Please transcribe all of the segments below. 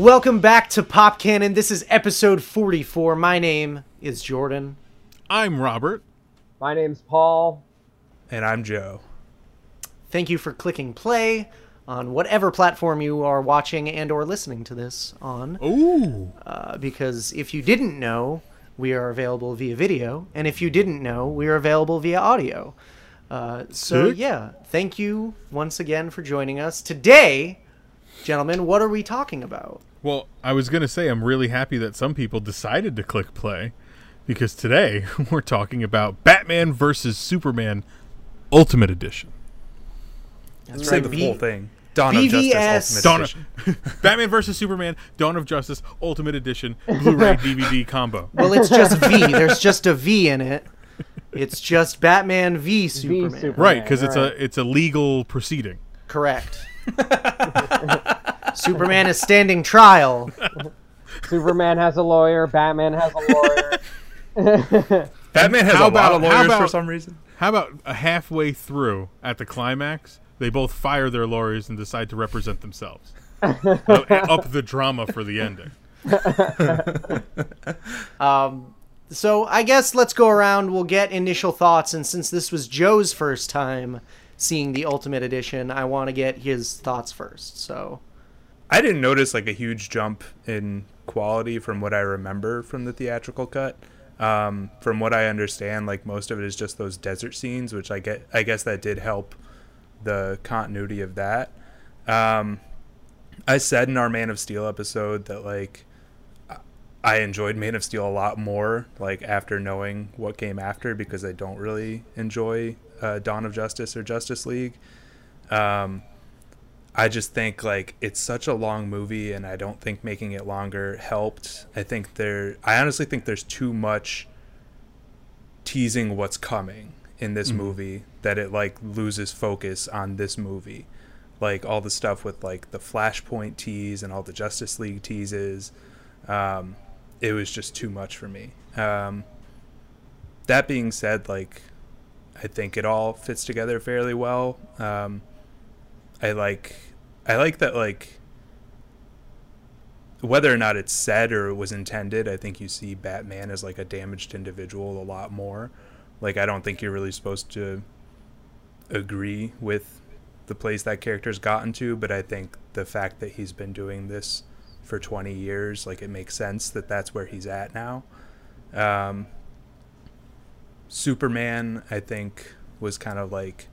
Welcome back to Pop Cannon. This is episode 44. My name is Jordan. I'm Robert. My name's Paul. And I'm Joe. Thank you for clicking play on whatever platform you are watching and or listening to this on. Ooh. Uh, because if you didn't know, we are available via video, and if you didn't know, we are available via audio. Uh, so Sick. yeah, thank you once again for joining us today, gentlemen. What are we talking about? Well, I was going to say I'm really happy that some people decided to click play because today we're talking about Batman versus Superman Ultimate Edition. That's Say right, the B- full thing. Dawn BVS. of Justice Ultimate Dawn Edition. of, Batman versus Superman Dawn of Justice Ultimate Edition Blu-ray DVD combo. Well, it's just V. There's just a V in it. It's just Batman v Superman. Superman. Right, because it's right. a it's a legal proceeding. Correct. Superman is standing trial. Superman has a lawyer. Batman has a lawyer. Batman has How a about- lot of how lawyers for some reason. How about a halfway through at the climax, they both fire their lawyers and decide to represent themselves. up, up the drama for the ending. Um, so I guess let's go around. We'll get initial thoughts, and since this was Joe's first time seeing the Ultimate Edition, I want to get his thoughts first. So I didn't notice like a huge jump in quality from what I remember from the theatrical cut. Um, from what I understand, like most of it is just those desert scenes, which I get. I guess that did help the continuity of that. Um, I said in our Man of Steel episode that like I- enjoyed Man of Steel a lot more like after knowing what came after because I don't really enjoy uh, Dawn of Justice or Justice League. Um, I just think like it's such a long movie, and I don't think making it longer helped. I think there, I honestly think there's too much teasing what's coming in this movie that it like loses focus on this movie. Like all the stuff with like the Flashpoint tease and all the Justice League teases, um, it was just too much for me. Um, that being said, like I think it all fits together fairly well. Um, I like I like that like whether or not it's said or it was intended, I think you see Batman as like a damaged individual a lot more. Like I don't think you're really supposed to agree with the place that character's gotten to, but I think the fact that he's been doing this for 20 years, like it makes sense that that's where he's at now. Um, Superman, I think, was kind of like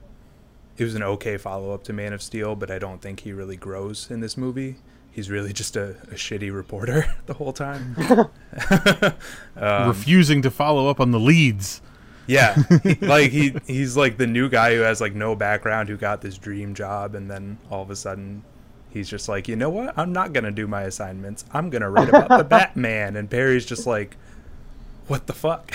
it was an okay follow up to Man of Steel, but I don't think he really grows in this movie. He's really just a, a shitty reporter the whole time. um, Refusing to follow up on the leads. yeah, he- like he he's like the new guy who has like no background who got this dream job, and then all of a sudden he's just like, you know what? I'm not gonna do my assignments. I'm gonna write about the Batman, and Perry's just like, what the fuck?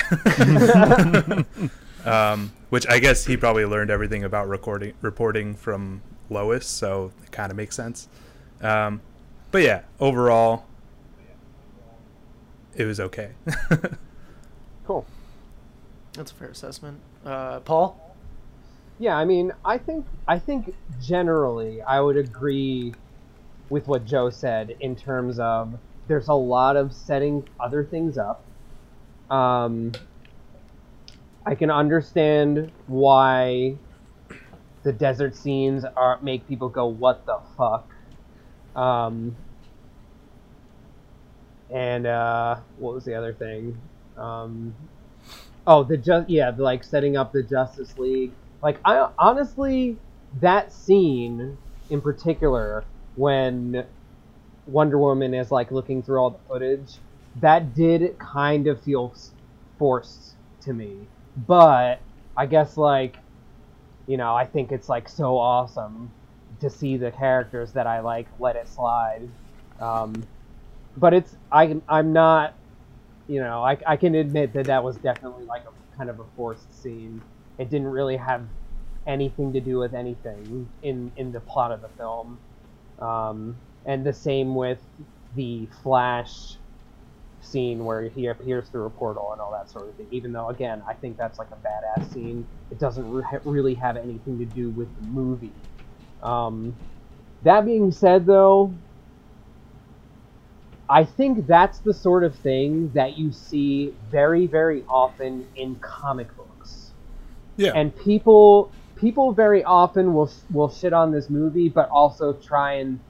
Um, which I guess he probably learned everything about recording reporting from Lois, so it kind of makes sense. Um, but yeah, overall, it was okay. cool. that's a fair assessment. Uh, Paul, Yeah, I mean, I think I think generally I would agree with what Joe said in terms of there's a lot of setting other things up. Um, I can understand why the desert scenes are make people go, "What the fuck?" Um, and uh, what was the other thing? Um, oh, the just yeah, like setting up the Justice League. Like I honestly, that scene in particular when Wonder Woman is like looking through all the footage, that did kind of feel forced to me. But I guess like, you know, I think it's like so awesome to see the characters that I like let it slide. Um, but it's I I'm not, you know, I I can admit that that was definitely like a kind of a forced scene. It didn't really have anything to do with anything in in the plot of the film. Um, and the same with the Flash scene where he appears through a portal and all that sort of thing. Even though, again, I think that's like a badass scene, it doesn't re- really have anything to do with the movie. Um, that being said, though, I think that's the sort of thing that you see very, very often in comic books. Yeah. And people people very often will will shit on this movie, but also try and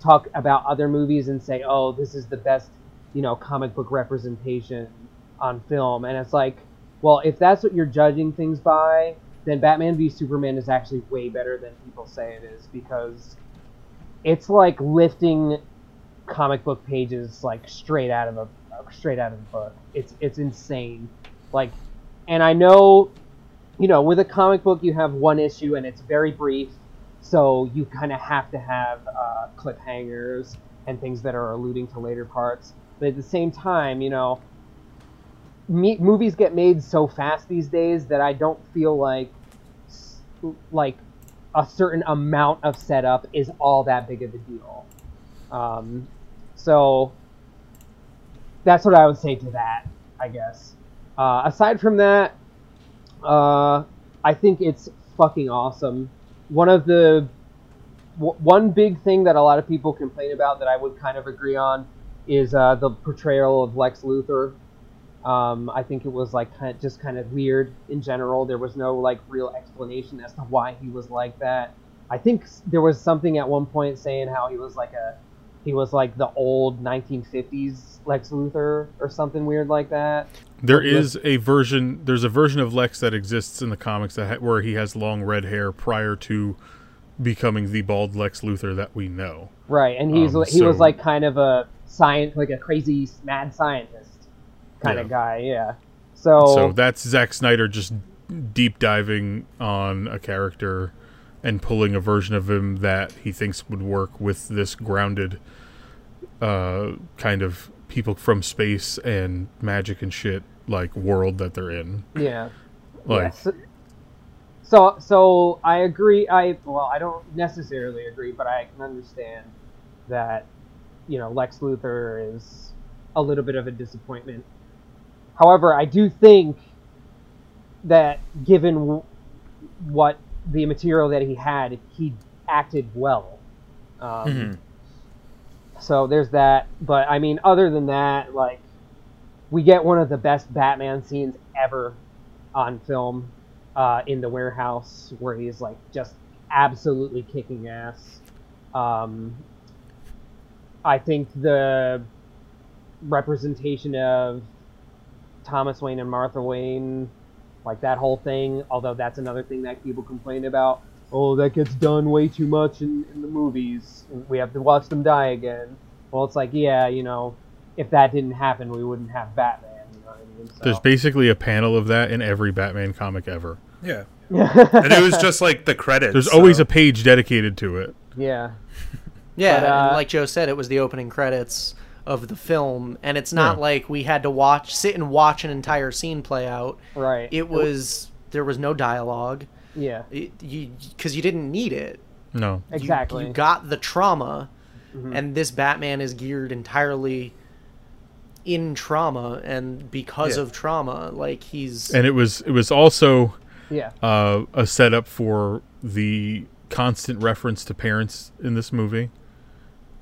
talk about other movies and say, "Oh, this is the best, you know, comic book representation on film." And it's like, well, if that's what you're judging things by, then Batman v Superman is actually way better than people say it is because it's like lifting comic book pages like straight out of a straight out of the book. It's it's insane. Like, and I know, you know, with a comic book you have one issue and it's very brief, so you kind of have to have uh, cliffhangers and things that are alluding to later parts. But at the same time, you know, me, movies get made so fast these days that I don't feel like like a certain amount of setup is all that big of a deal. Um, so that's what I would say to that, I guess. Uh, aside from that, uh, I think it's fucking awesome. One of the w- one big thing that a lot of people complain about that I would kind of agree on is uh, the portrayal of Lex Luthor. Um, I think it was like kind of, just kind of weird in general. There was no like real explanation as to why he was like that. I think there was something at one point saying how he was like a he was like the old 1950s Lex Luthor or something weird like that. There is a version. There's a version of Lex that exists in the comics that ha- where he has long red hair prior to becoming the bald Lex Luthor that we know. Right, and he's Um, he was like kind of a science like a crazy mad scientist kind Yeah. of guy, yeah. So, So that's Zack Snyder just deep diving on a character and pulling a version of him that he thinks would work with this grounded uh, kind of people from space and magic and shit like world that they're in. yeah. Like Yes. So so I agree. I well, I don't necessarily agree, but I can understand that you know Lex Luthor is a little bit of a disappointment. However, I do think that given what the material that he had, he acted well. Um, Mhm. So there's that. But I mean, other than that, like we get one of the best Batman scenes ever on film uh, in the warehouse where he's like just absolutely kicking ass. Um, I think the representation of Thomas Wayne and Martha Wayne, like that whole thing, although that's another thing that people complain about. Oh, that gets done way too much in, in the movies. We have to watch them die again. Well, it's like, yeah, you know, if that didn't happen, we wouldn't have Batman. You know what I mean? So. there's basically a panel of that in every Batman comic ever. Yeah. And it was just like the credits. There's always a page dedicated to it. yeah. Yeah, But, uh, and like Joe said, it was the opening credits of the film, and it's not Yeah. like we had to watch, sit and watch an entire scene play out. Right. It was there was no dialogue, Yeah. it, you because you didn't need it. No. Exactly. You, got the trauma, Mhm. and this Batman is geared entirely in trauma, and because Yeah. of trauma, like he's And it was it was also Yeah. uh, a setup for the constant reference to parents in this movie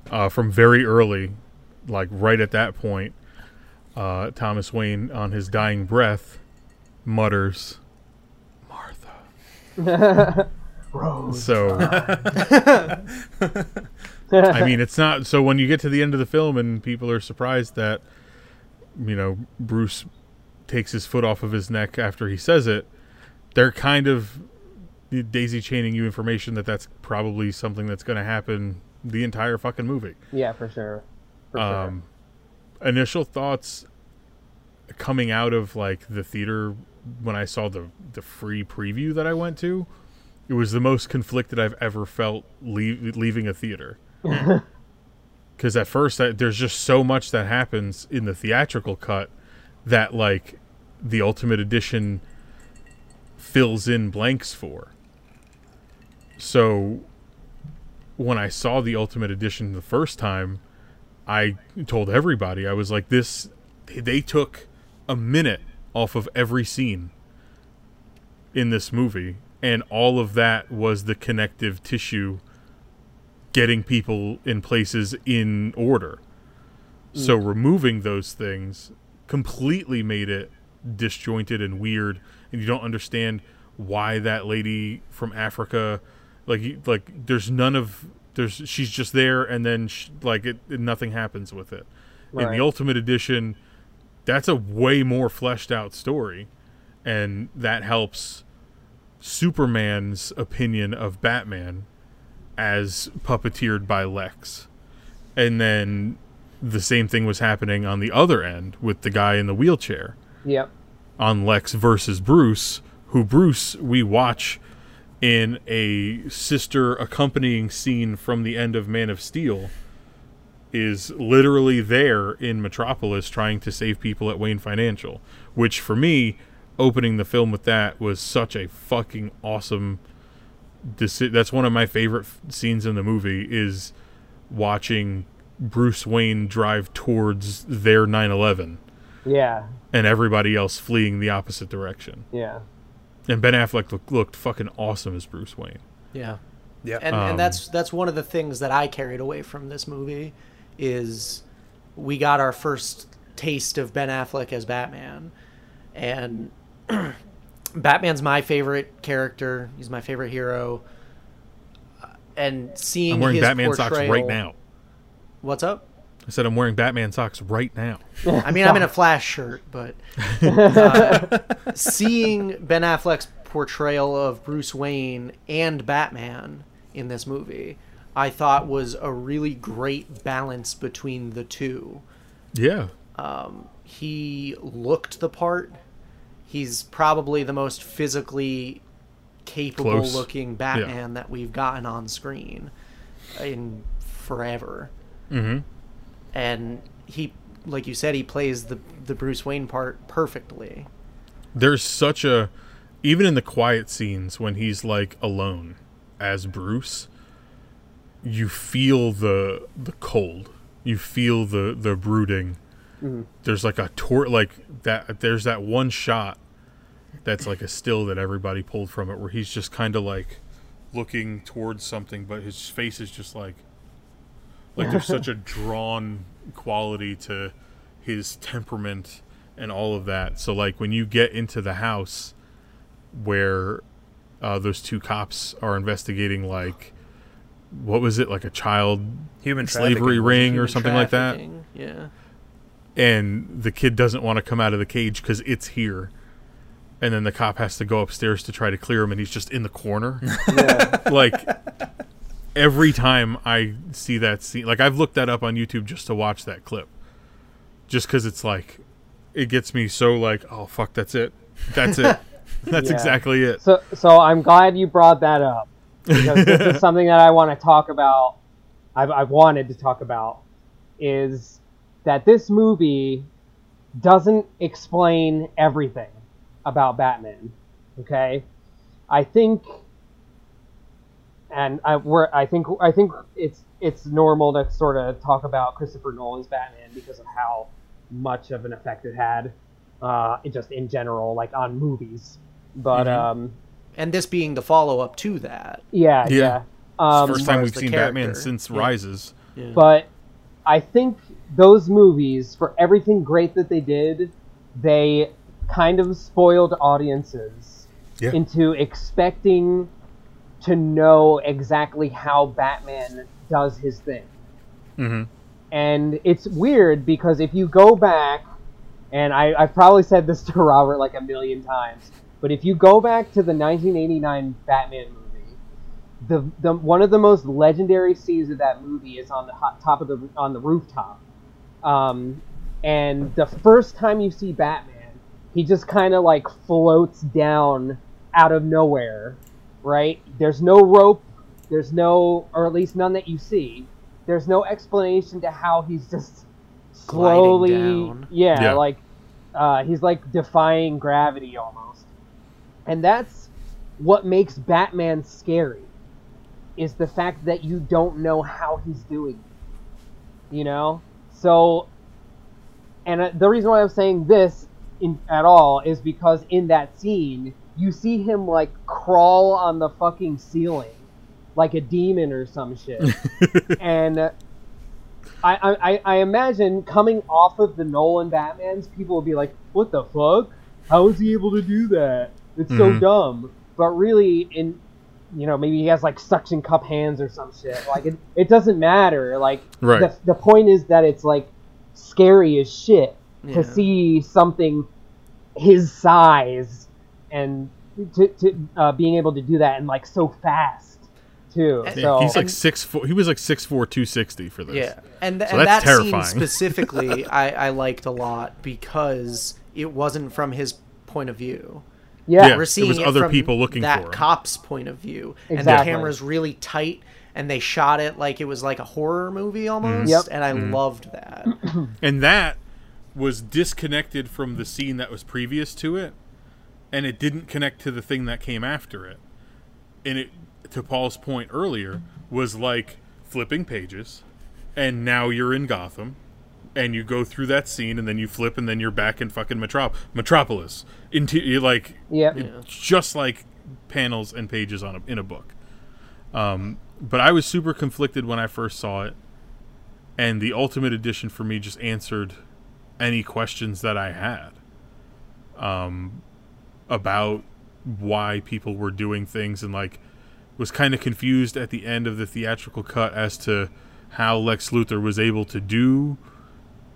uh, from very early, like right at that point. Uh, Thomas Wayne, on his dying breath, mutters, "Martha." Rose. So, I mean, it's not. So when you get to the end of the film and people are surprised that, you know, Bruce takes his foot off of his neck after he says it, they're kind of daisy chaining you information that that's probably something that's going to happen the entire fucking movie. yeah, for sure. For Um, initial thoughts coming out of like the theater when I saw the the free preview that I went to, it was the most conflicted I've ever felt leave, leaving a theater. Because at first, I, there's just so much that happens in the theatrical cut that like the ultimate edition fills in blanks for. So when I saw the ultimate edition the first time, I told everybody I was like this they took a minute off of every scene in this movie and all of that was the connective tissue getting people in places in order. So mm. removing those things completely made it disjointed and weird, and you don't understand why that lady from Africa, like like there's none of there's she's just there, and then sh like it, nothing happens with it. In the Ultimate Edition, that's a way more fleshed out story, and that helps Superman's opinion of Batman as puppeteered by Lex. And then the same thing was happening on the other end with the guy in the wheelchair Yep. on Lex versus Bruce, who Bruce we watch in a sister accompanying scene from the end of Man of Steel is literally there in Metropolis trying to save people at Wayne Financial, which for me opening the film with that was such a fucking awesome deci- that's one of my favorite f- scenes in the movie is watching Bruce Wayne drive towards their 911 Yeah. and everybody else fleeing the opposite direction. Yeah. And Ben Affleck look, looked fucking awesome as Bruce Wayne. Yeah. Yeah. and, Um, and that's that's one of the things that I carried away from this movie is we got our first taste of Ben Affleck as Batman, and Batman's my favorite character. He's my favorite hero, Uh, and seeing I'm wearing his Batman socks right now. What's up? I said I'm wearing Batman socks right now. I mean, I'm in a Flash shirt, but uh, seeing Ben Affleck's portrayal of Bruce Wayne and Batman in this movie, I thought was a really great balance between the two. Yeah. He looked the part. He's probably the most physically capable Close. looking Batman that we've gotten on screen in forever. Mm-hmm. And he, like you said, he plays the the Bruce Wayne part perfectly. There's such a even in the quiet scenes when he's like alone as Bruce, you feel the the cold. You feel the the brooding. Mm-hmm. There's like a tour like that there's that one shot that's like a still that everybody pulled from it where he's just kind of like looking towards something but his face is just like like there's such a drawn quality to his temperament and all of that. So like when you get into the house where uh, those two cops are investigating like what was it? Like a child Human slavery trafficking. ring or something like that? Yeah. and the kid doesn't want to come out of the cage because it's here. And then the cop has to go upstairs to try to clear him and he's just in the corner. Like every time i see that scene like i've looked that up on youtube just to watch that clip just because it's like it gets me so like oh fuck that's it that's it that's Yeah. exactly it So, so I'm glad you brought that up because this is something that I want to talk about. I've, I've wanted to talk about is that this movie doesn't explain everything about Batman. Okay, I think, and I we're, I think I think it's it's normal to sort of talk about Christopher Nolan's Batman because of how much of an effect it had, uh, just in general, like on movies. But Mhm. um, And this being the follow up to that. yeah, Yeah. yeah. Um, first time we've the seen batman since Yeah. rises Yeah. but I think those movies, for everything great that they did, they kind of spoiled audiences Yeah. into expecting to know exactly how Batman does his thing. mm-hmm. And it's weird because if you go back, and I, I've probably said this to Robert like a million times, but if you go back to the 1989 Batman movie, the, the one of the most legendary scenes of that movie is on the hot top of the on the rooftop, um, and the first time you see Batman, he just kind of like floats down out of nowhere, right? There's no rope, there's no, or at least none that you see. There's no explanation to how he's just slowly, down. yeah, Yeah. like uh, he's like defying gravity almost, and that's what makes Batman scary. Is the fact that you don't know how he's doing. it. You know, so, and uh, the reason why I'm saying this in, at all is because in that scene you see him like crawl on the fucking ceiling like a demon or some shit and I, I I imagine coming off of the Nolan Batman's, people will be like, "What the fuck? How is he able to do that? It's so Mhm. dumb." But really, in you know, maybe he has like suction cup hands or some shit. Like it, it doesn't matter. Like Right. the the point is that it's like scary as shit Yeah. to see something his size and to, to uh, being able to do that and like so fast too. Yeah, Yeah, So he's like And- six four. He was like six four, two sixty for this. Yeah, and, th- So and that's that terrifying. scene specifically, I, I liked a lot because it wasn't from his point of view. yeah, Yeah. We're seeing was it other from people looking that for him. cop's point of view, and the Exactly. camera's really tight, and they shot it like it was like a horror movie almost, Yep. and I Mm-hmm. loved that. and that was disconnected from the scene that was previous to it, and it didn't connect to the thing that came after it. And it, to Paul's point earlier, was like flipping pages, and now you're in Gotham, and you go through that scene, and then you flip, and then you're back in fucking Metrop- Metropolis. Into like Yep. just like panels and pages on a, in a book. Um, but I was super conflicted when I first saw it, and the Ultimate Edition for me just answered any questions that I had um, about why people were doing things, and like was kind of confused at the end of the theatrical cut as to how Lex Luthor was able to do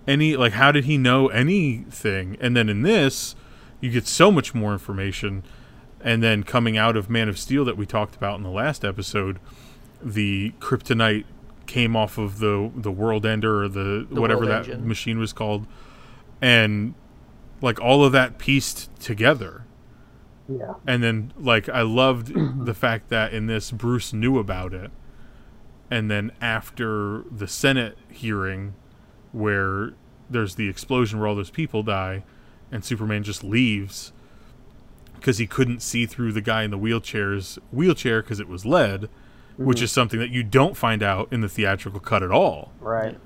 any like how did he know anything? And then in this you get so much more information. And then coming out of man of steel that we talked about in the last episode the kryptonite came off of the the world ender or the, The whatever that Engine. machine was called. And like all of that pieced together Yeah. and then like I loved the fact that in this Bruce knew about it. And then after the Senate hearing where there's the explosion where all those people die and Superman just leaves because he couldn't see through the guy in the wheelchair's wheelchair because it was lead, which mm-hmm. is something that you don't find out in the theatrical cut at all Right.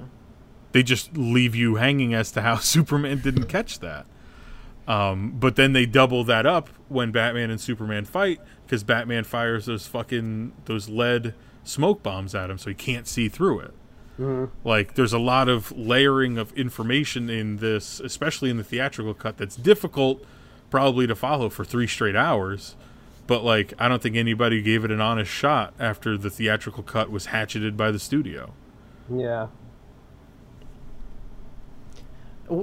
they just leave you hanging as to how Superman didn't catch that. Um, but then they double that up when Batman and Superman fight because Batman fires those fucking those lead smoke bombs at him, so he can't see through it. Like, there's a lot of layering of information in this, especially in the theatrical cut, that's difficult probably to follow for three straight hours. But like, I don't think anybody gave it an honest shot after the theatrical cut was hatcheted by the studio. Yeah.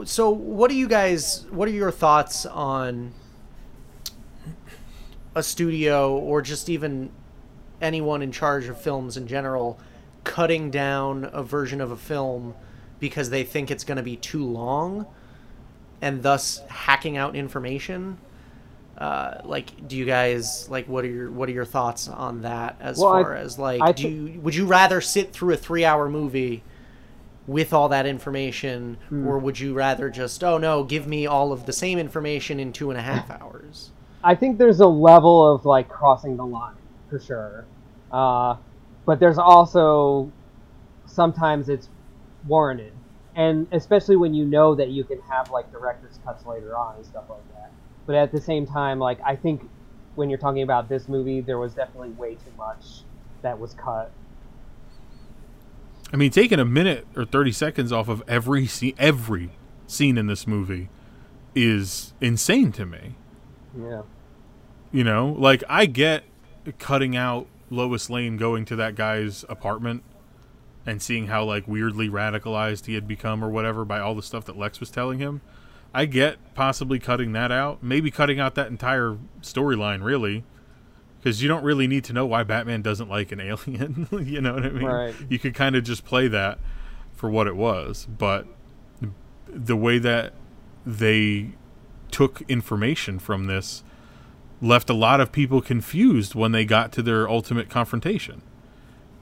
So, what do you guys? What are your thoughts on a studio or just even anyone in charge of films in general cutting down a version of a film because they think it's going to be too long and thus hacking out information? Uh, like, do you guys like what are your what are your thoughts on that? As Well, I- far as like, I do thi- you, would you rather sit through a three hour movie? With all that information, Hmm. or would you rather just, oh no, give me all of the same information in two and a half hours? I think there's a level of like crossing the line for sure, uh, but there's also sometimes it's warranted, and especially when you know that you can have like director's cuts later on and stuff like that. But at the same time, like I think when you're talking about this movie, there was definitely way too much that was cut. I mean, taking a minute or thirty seconds off of every scene, every scene in this movie, is insane to me. Yeah. You know, like I get cutting out Lois Lane going to that guy's apartment and seeing how like weirdly radicalized he had become or whatever by all the stuff that Lex was telling him. I get possibly cutting that out, maybe cutting out that entire storyline, really, because you don't really need to know why Batman doesn't like an alien. you know what I mean? Right. You could kind of just play that for what it was, but the way that they took information from this left a lot of people confused when they got to their ultimate confrontation.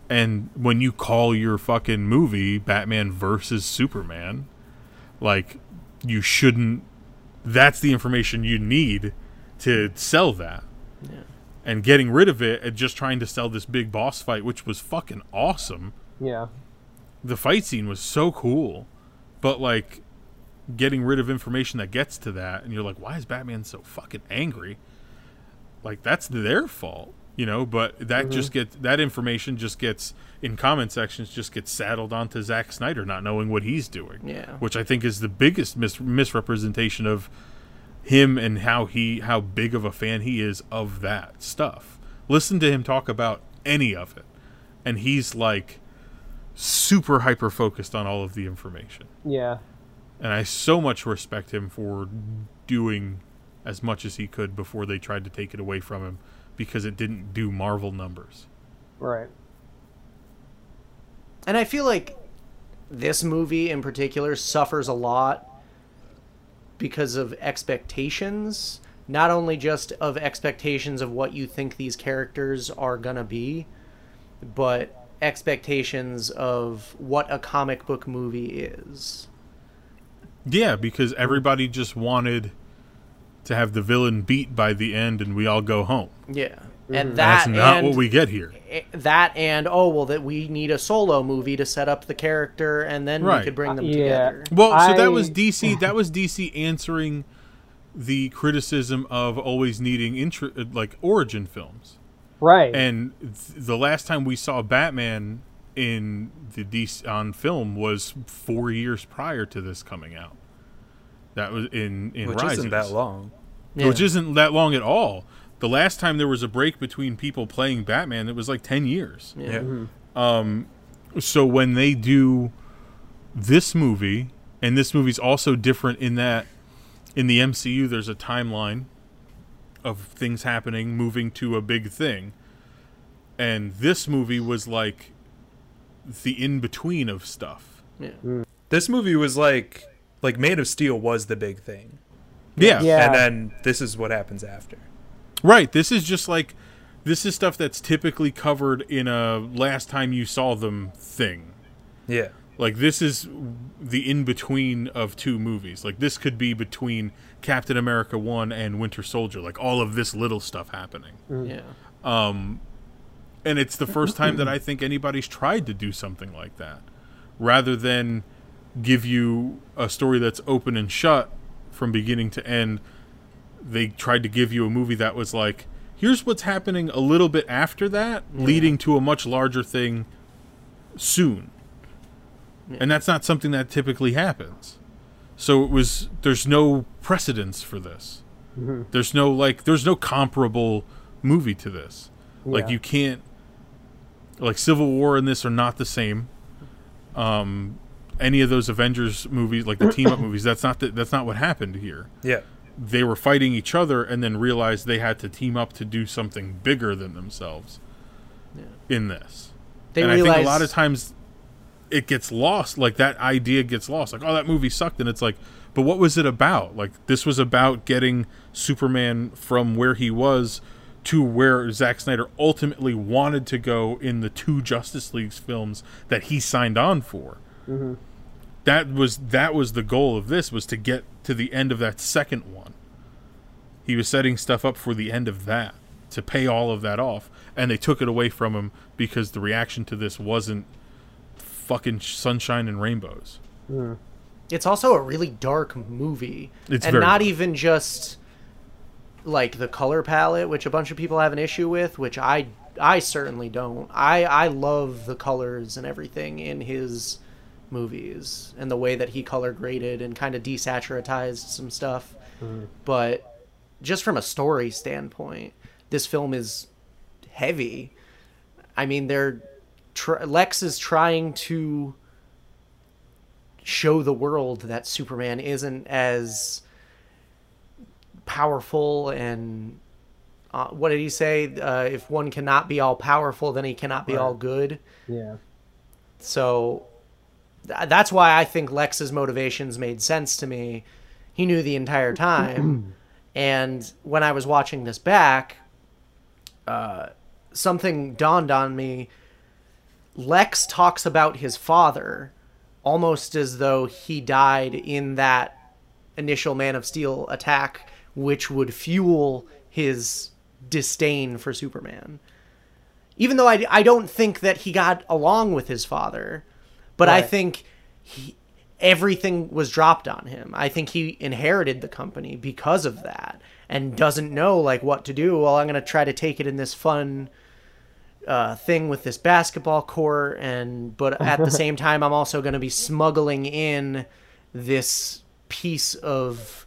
And when you call your fucking movie Batman versus Superman, like you shouldn't that's the information you need to sell that. Yeah. And getting rid of it and just trying to sell this big boss fight which was fucking awesome. Yeah. The fight scene was so cool. But like getting rid of information that gets to that and you're like why is Batman so fucking angry? Like that's their fault. you know. But Mm-hmm. that just gets that information just gets in comment sections just gets saddled onto Zack Snyder not knowing what he's doing. Yeah. which I think is the biggest mis- misrepresentation of him and how he how big of a fan he is of that stuff. Listen to him talk about any of it, and he's like super hyper focused on all of the information. Yeah. And I so much respect him for doing as much as he could before they tried to take it away from him because it didn't do Marvel numbers. Right. And I feel like this movie in particular suffers a lot because of expectations, not only just of expectations of what you think these characters are going to be, but expectations of what a comic book movie is. Yeah, because everybody just wanted to have the villain beat by the end and we all go home. Yeah. And That's not and what we get here. eh, that and oh well that we need a solo movie to set up the character and then Right. we could bring them Uh, yeah. together. Well, so I- that was DC. That was DC answering the criticism of always needing intro, uh, like origin films. Right. And th- the last time we saw Batman in the DC on film was four years prior to this coming out. That was in in which Rises, isn't that long. Yeah. which isn't that long at all. The last time there was a break between people playing Batman, it was like ten years. Yeah. Um, so when they do this movie and this movie's also different in that in the MCU there's a timeline of things happening moving to a big thing and this movie was like the in between of stuff Yeah. This movie was like like Man of Steel was the big thing. yeah, Yeah. And then this is what happens after. Right this is just like this is stuff that's typically covered in a last time you saw them thing Yeah. Like this is the in between of two movies. Like this could be between Captain America 1 and Winter Soldier. Like all of this little stuff happening. Yeah. Um and it's the first time that I think anybody's tried to do something like that. Rather than give you a story that's open and shut from beginning to end, they tried to give you a movie that was like here's what's happening a little bit after that, leading to a much larger thing soon. And that's not something that typically happens. So it was there's no precedence for this. There's no like there's no comparable movie to this. Like you can't like Civil War and this are not the same. Um any of those Avengers movies like the team up movies that's not the, that's not what happened here Yeah. They were fighting each other and then realized they had to team up to do something bigger than themselves in this. They and I think a lot of times it gets lost. Like that idea gets lost. Like, oh, that movie sucked, and it's like, but what was it about? Like, this was about getting Superman from where he was to where Zack Snyder ultimately wanted to go in the two Justice League films that he signed on for. Mm-hmm. That was that was the goal of this was to get to the end of that second one. He was setting stuff up for the end of that to pay all of that off, and they took it away from him because the reaction to this wasn't fucking sunshine and rainbows. Hmm. it's also a really dark movie It's and not dark. even just like the color palette which a bunch of people have an issue with which i i certainly don't i i love the colors and everything in his movies and the way that he color graded and kind of desaturatized some stuff but just from a story standpoint this film is heavy i mean they're tr- lex is trying to show the world that Superman isn't as powerful and uh, what did he say? Uh, if one cannot be all powerful, then he cannot be all good. yeah. So th- that's why I think Lex's motivations made sense to me. He knew the entire time. and when I was watching this back, uh, something dawned on me. Lex talks about his father almost as though he died in that initial Man of Steel attack, which would fuel his disdain for Superman even though I, I don't think that he got along with his father but i think he, everything was dropped on him. I think he inherited the company because of that and doesn't know like what to do. Well, I'm going to try to take it in this fun uh, thing with this basketball court and but at the same time I'm also going to be smuggling in this piece of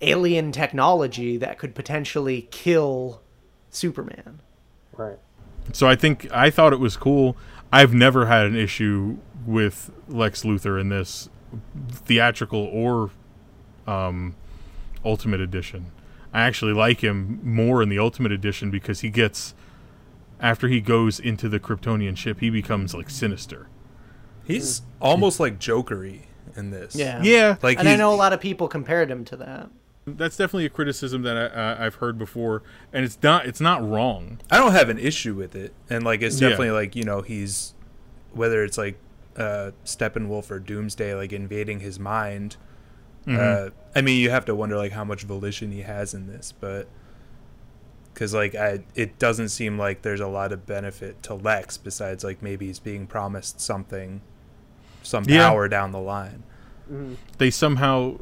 alien technology that could potentially kill Superman. Right. So I think I thought it was cool. I've never had an issue with Lex Luthor in this theatrical or um, Ultimate Edition. I actually like him more in the Ultimate Edition because he gets after he goes into the Kryptonian ship, he becomes like sinister. He's almost like Jokery in this. Yeah. Yeah, Like and I know a lot of people compared him to that. that's definitely a criticism that I, uh, I've heard before, and it's not it's not wrong. I don't have an issue with it, and like it's Yeah. definitely like you know he's whether it's like uh, Steppenwolf or Doomsday like invading his mind. Uh, I mean, you have to wonder like how much volition he has in this, but because like I, it doesn't seem like there's a lot of benefit to Lex besides like maybe he's being promised something, some Yeah. power down the line. They somehow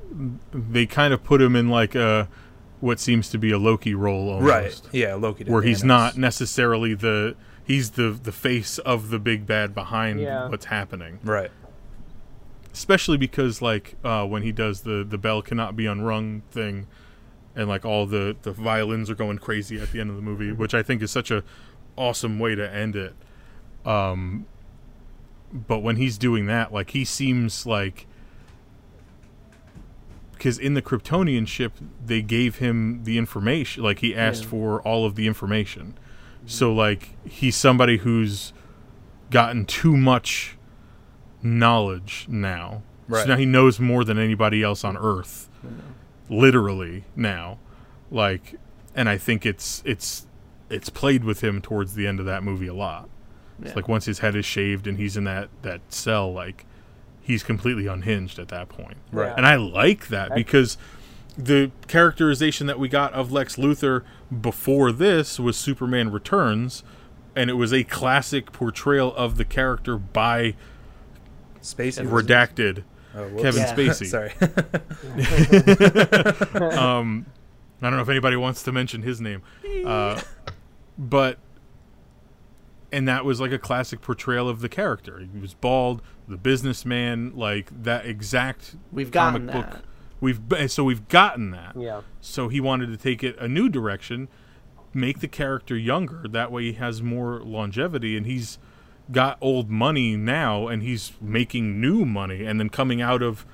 they kind of put him in like a what seems to be a Loki role almost. Right? Yeah, Loki. to where he's not necessarily the he's the the face of the big bad behind Yeah. what's happening right. especially because like uh, when he does the the bell cannot be unrung thing and like all the the violins are going crazy at the end of the movie which i think is such a awesome way to end it um but when he's doing that like he seems like because in the kryptonian ship they gave him the information like he asked Yeah. for all of the information so like he's somebody who's gotten too much knowledge now Right. so now he knows more than anybody else on earth literally now like and i think it's it's it's played with him towards the end of that movie a lot Yeah. it's like once his head is shaved and he's in that that cell like he's completely unhinged at that point Right. And i like that I- because the characterization that we got of lex luthor before this was superman returns and it was a classic portrayal of the character by Spacey. redacted Oh. Kevin Yeah. Spacey. Sorry. um, I don't know if anybody wants to mention his name, uh, but and that was like a classic portrayal of the character. He was bald, the businessman, like that exact We've comic gotten book. that. We've so we've gotten that. Yeah. So he wanted to take it a new direction, make the character younger. That way he has more longevity, and he's got old money now, and he's making new money, and then coming out of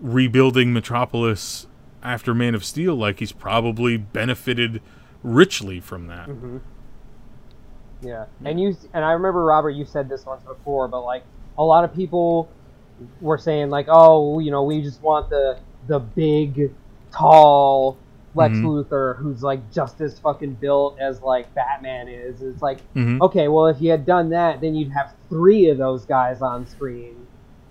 rebuilding Metropolis after Man of Steel, like he's probably benefited richly from that. Mm-hmm. Yeah, and you and I remember Robert, you said this once before, but like a lot of people were saying like, oh, you know, we just want the the big, tall Lex Mhm. Luthor who's like just as fucking built as like Batman is. It's like, Mhm. okay, well, if you had done that, then you'd have three of those guys on screen.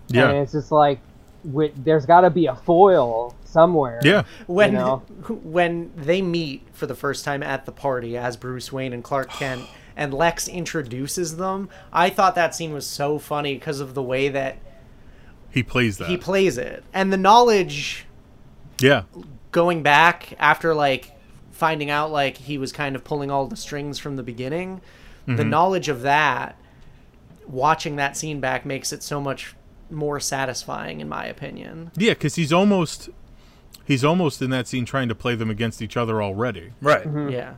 Yeah. and it's just like, wi- there's got to be a foil somewhere. Yeah. when You know? when they meet for the first time at the party as Bruce Wayne and Clark Kent and Lex introduces them, I thought that scene was so funny because of the way that He plays that. he plays it and the knowledge yeah. going back after like finding out like he was kind of pulling all the strings from the beginning. The mm-hmm. knowledge of that, watching that scene back makes it so much more satisfying in my opinion. Yeah, because he's almost he's almost in that scene trying to play them against each other already. right. Mm-hmm. Mm-hmm. Yeah.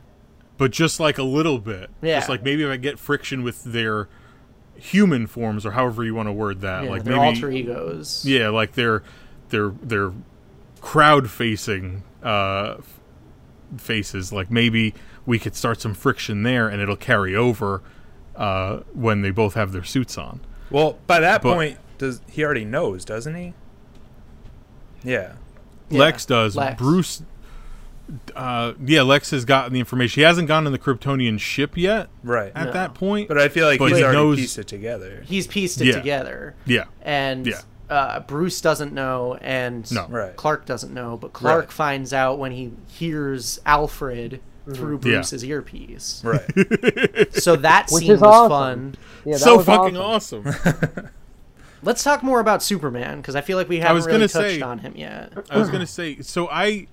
but just like a little bit. Yeah. Just like maybe if I get friction with their human forms or however you want to word that. yeah like their maybe alter egos. Yeah, like they're they're they're crowd facing uh faces. Like maybe we could start some friction there and it'll carry over uh when they both have their suits on. Well, by that But- point, does he already knows, doesn't he? Yeah. Yeah, Lex does. Lex. Bruce uh yeah, Lex has gotten the information. He hasn't gone in the Kryptonian ship yet Right. at No. that point. But I feel like But he's he already knows- pieced it together. He's pieced it Yeah. together. yeah. and Yeah. uh, Bruce doesn't know, and No. Right. Clark doesn't know, but Clark Right. finds out when he hears Alfred through Yeah. Bruce's earpiece. Right. So that Which scene is was awesome. fun. Yeah, that so was fucking awesome. awesome. Let's talk more about Superman because I feel like we haven't was really touched say- on him yet. I was gonna say, so I.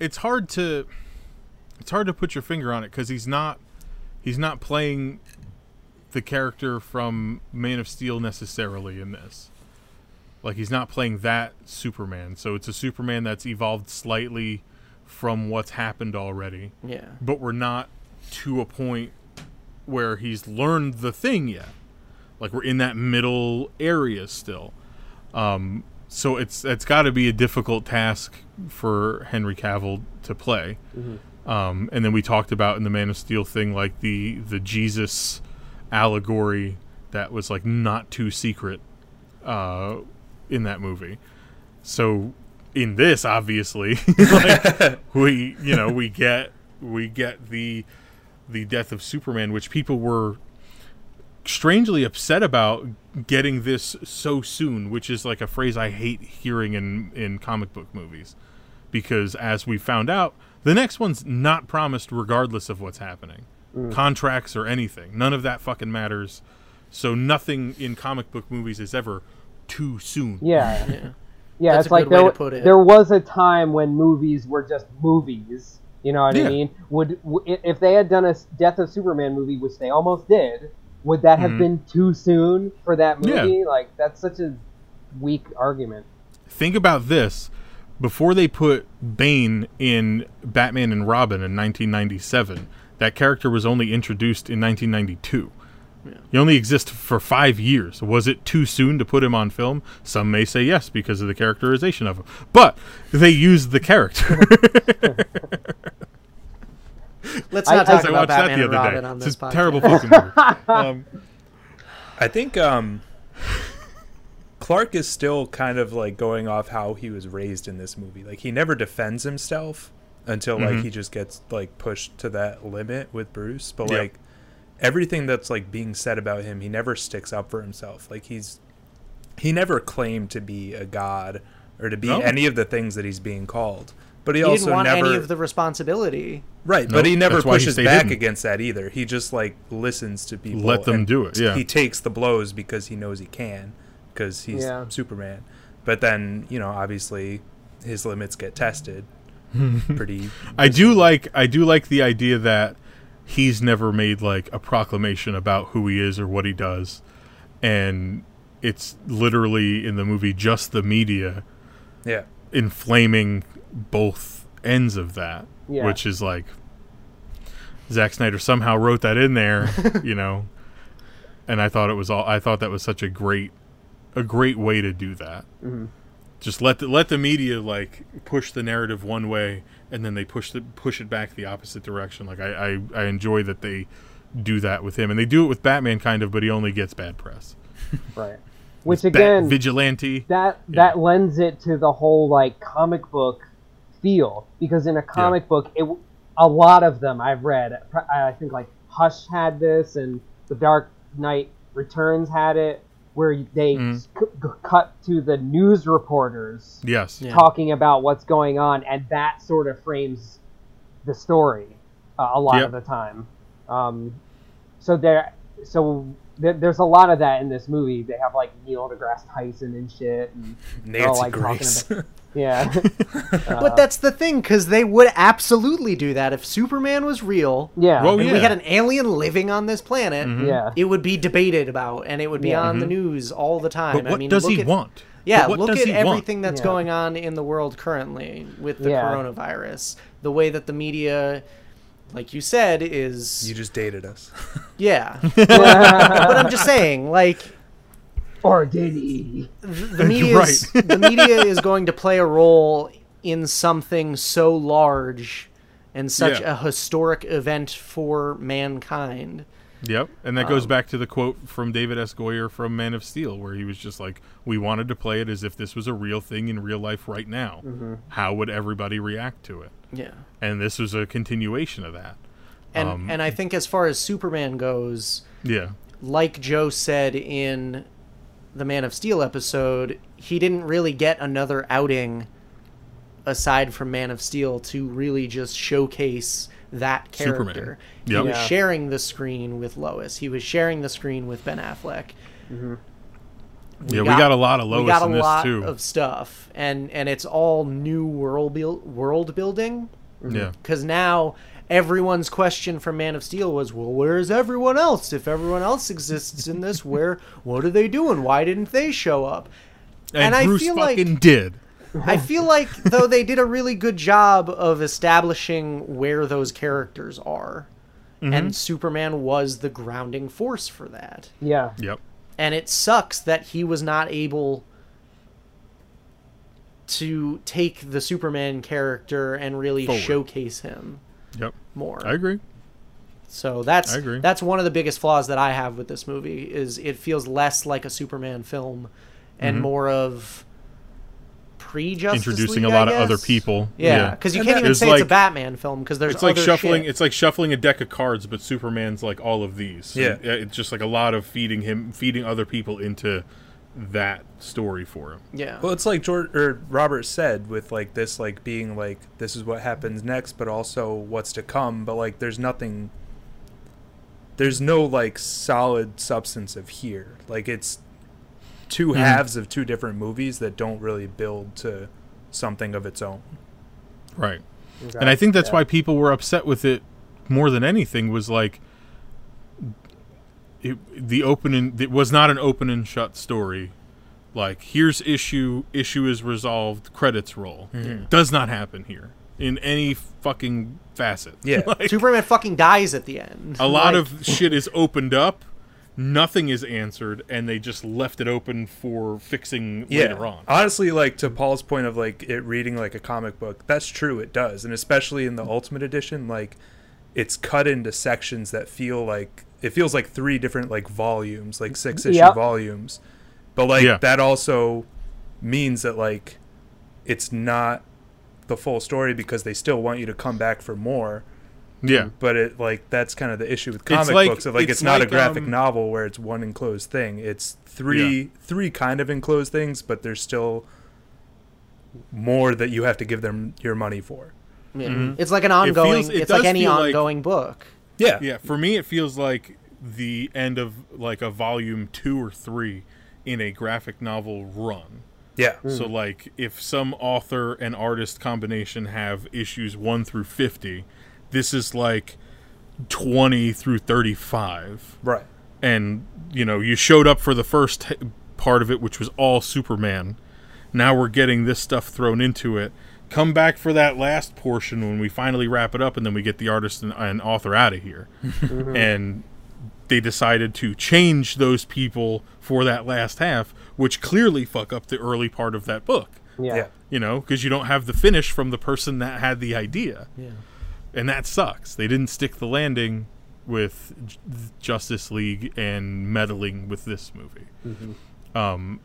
It's hard to, it's hard to put your finger on it because he's not, he's not playing, the character from Man of Steel necessarily in this. Like he's not playing that Superman, so it's a Superman that's evolved slightly from what's happened already, Yeah. but we're not to a point where he's learned the thing yet. Like we're in that middle area still. Um, so it's it's got to be a difficult task for Henry Cavill to play. Um, and then we talked about in the Man of Steel thing, like the the Jesus allegory that was like not too secret uh, in that movie. So in this, obviously, like, we you know we get we get the the death of Superman, which people were strangely upset about getting this so soon, which is like a phrase I hate hearing in in comic book movies, because as we found out, the next one's not promised regardless of what's happening, mm. contracts or anything. None of that fucking matters. So nothing in comic book movies is ever too soon. Yeah, Yeah. yeah. It's like there, put it. there was a time when movies were just movies. You know what Yeah. I mean? Would w- i- if they had done a Death of Superman movie, which they almost did, would that have Mhm. been too soon for that Yeah. movie? Like that's such a weak argument. think about this before they put bane in batman and robin in 1997 that character was only introduced in 1992 he only exists for five years was it too soon to put him on film some may say yes because of the characterization of him but they used the character Let's I- not I- talk i about watched that the other Robin day on it's this a podcast. terrible fucking movie um, I think um, Clark is still kind of like going off how he was raised in this movie. Like he never defends himself until like Mhm. he just gets like pushed to that limit with Bruce. But Yep. like everything that's like being said about him, he never sticks up for himself. Like he's he never claimed to be a god or to be No. any of the things that he's being called. But he, He also didn't want never any of the responsibility. Right, No, but he never that's why he pushes stayed back hidden. against that either. He just like listens to people. Let them do it, yeah. he takes the blows because he knows he can, because he's Yeah. Superman. But then you know, obviously, his limits get tested. pretty. I do like I do like the idea that he's never made like a proclamation about who he is or what he does, and it's literally in the movie just the media Yeah, inflaming both ends of that, Yeah. which is like Zack Snyder somehow wrote that in there, you know, and I thought it was all I thought that was such a great a great way to do that. Mhm. Just let the let the media like push the narrative one way, and then they push the push it back the opposite direction. Like I I, I enjoy that they do that with him, and they do it with Batman kind of, but he only gets bad press. Right. Which Bat again, vigilante. that Yeah. that lends it to the whole like comic book feel because in a comic book it w- a lot of them I've read I think like Hush had this and The Dark Knight Returns had it where they s- c- c- cut to the news reporters Yes. Yeah. talking about what's going on and that sort of frames the story uh, a lot Yep. of the time um, so there so there, there's a lot of that in this movie they have like Neil deGrasse Tyson and shit and Nancy all, like, talking Grace. yeah but that's the thing, because they would absolutely do that if Superman was real. yeah Well, yeah. we had an alien living on this planet. Mhm. yeah It would be debated about, and it would be Yeah. on the news all the time. But what I mean, does he at, want? Yeah, look at he want? everything that's Yeah. going on in the world currently with the Yeah. coronavirus. The way that the media, like you said, is you just dated us. yeah. but I'm just saying, like or did he the media, is, the media is going to play a role in something so large and such Yeah. a historic event for mankind. Yep, and that goes Um, back to the quote from David S. Goyer from Man of Steel, where he was just like, "We wanted to play it as if this was a real thing in real life right now. Mm-hmm. How would everybody react to it?" Yeah. And this was a continuation of that. And Um, and I think as far as Superman goes, Yeah, like Joe said in the Man of Steel episode, he didn't really get another outing aside from Man of Steel to really just showcase that character. Superman. He was Yeah. sharing the screen with Lois. He was sharing the screen with Ben Affleck. Yeah, we got a lot of Lois we got a in this lot too. of stuff, and and it's all new world build, world building. yeah, Because now everyone's question from Man of Steel was, well, where's everyone else? If everyone else exists in this, where what are they doing? Why didn't they show up? and, and I Bruce feel like- did. I feel like though they did a really good job of establishing where those characters are. Mm-hmm. And Superman was the grounding force for that. Yeah. Yep. And it sucks that he was not able to take the Superman character and really Forward. showcase him Yep. more. I agree. So that's I agree. that's one of the biggest flaws that I have with this movie is it feels less like a Superman film and mm-hmm. more of pre-Justice Mm-hmm. Introducing League, a lot I of other people. Yeah, because you And can't even There's say it's a Batman film because there's It's like other shuffling. shit. It's like shuffling a deck of cards, but Superman's like all of these. Yeah. It's just like a lot of feeding him, feeding other people into that story for him. yeah. Well, it's like George or Robert said with like this, like being like this is what happens next, but also what's to come. But like, there's nothing. There's no like solid substance of here. Like it's 2 Mhm. halves of two different movies that don't really build to something of its own. Right. Okay. And I think that's Yeah. why people were upset with it more than anything was like it, the open and it was not an open and shut story. Like here's issue, issue is resolved, credits roll. Mhm. Does not happen here in any fucking facet. Yeah. Like, Superman fucking dies at the end. a lot Like, of shit is opened up, nothing is answered, and they just left it open for fixing Yeah. later on. Honestly, like to Paul's point of like it reading like a comic book, that's true. It does, and especially in the Ultimate Edition, like it's cut into sections that feel like it feels like three different like volumes, like six issue Yep. volumes. But like Yeah. that also means that like it's not the full story because they still want you to come back for more. Yeah. But it like that's kind of the issue with comic like- books. Of, like it's it's, not like, a graphic um, novel where it's one enclosed thing. It's three three kind of enclosed things, but there's still more that you have to give them your money for. yeah. Mhm. It's like an ongoing. it it's like any feel like- ongoing book. Yeah. Yeah, for me, it feels like the end of like a volume two or three in a graphic novel run. Yeah. So, like, if some author and artist combination have issues one through 50, this is like 20 through 35. Right. And, you know, you showed up for the first part of it, which was all Superman. Now we're getting this stuff thrown into it. Come back for that last portion when we finally wrap it up, and then we get the artist and, and author out of here. Mm-hmm. and they decided to change those people for that last half, which clearly fuck up the early part of that book. Yeah. Yeah. You know, because you don't have the finish from the person that had the idea, Yeah. And that sucks. They didn't stick the landing with J- Justice League and meddling with this movie. Um,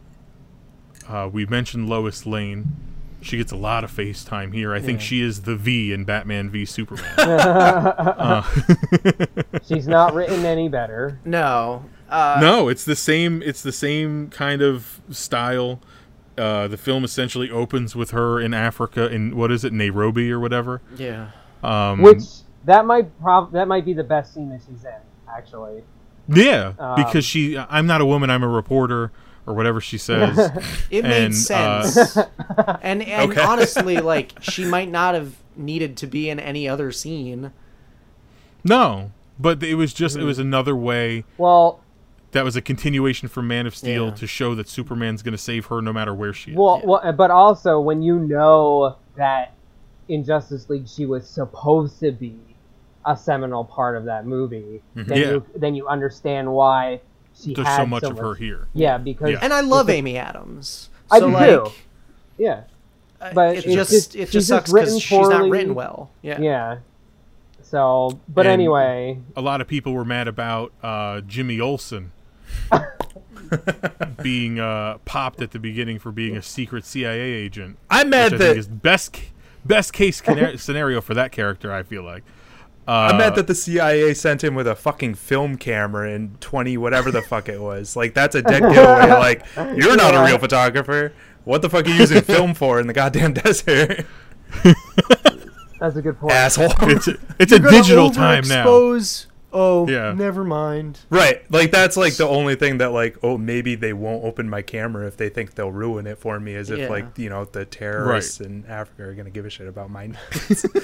uh, we mentioned Lois Lane. She gets a lot of face time here. I think she is the V in Batman v Superman. She's not written any better. No. Uh, no, it's the same. It's the same kind of style. Uh, the film essentially opens with her in Africa in what is it, Nairobi or whatever. Yeah. Um, Which that might prob- that might be the best scene that she's in, actually. yeah, um, because she, I'm not a woman, I'm a reporter or whatever she says. It made And, uh, sense. and and Okay. honestly, like she might not have needed to be in any other scene. no, but it was just Mm-hmm. it was another way Well, that was a continuation from Man of Steel Yeah. to show that Superman's going to save her no matter where she is. well, Yeah. well, but also when you know that in Justice League she was supposed to be a seminal part of that movie, then Mm-hmm. Yeah. you then you understand why she There's had so much of her here. Yeah, because Yeah. And I love Amy Adams. I so do like, yeah, But it just, just- it just just sucks written because she's not written well. Yeah. yeah. So, but And- anyway, a lot of people were mad about uh, Jimmy Olsen being uh, popped at the beginning for being a secret CIA agent. I'm Which I mad think that is best ca- best case scenario for that character. I feel like. Uh, I'm mad that the CIA sent him with a fucking film camera in 20 whatever the fuck it was. Like that's a dead giveaway. Like you're not a real photographer. What the fuck are you using film for in the goddamn desert, that's a good point. asshole? it's a, it's a digital time now. overexpose oh, Yeah. never mind. Right. Like that's like the only thing that like oh maybe they won't open my camera if they think they'll ruin it for me as if Yeah. like you know the terrorists in Africa are gonna give a shit about my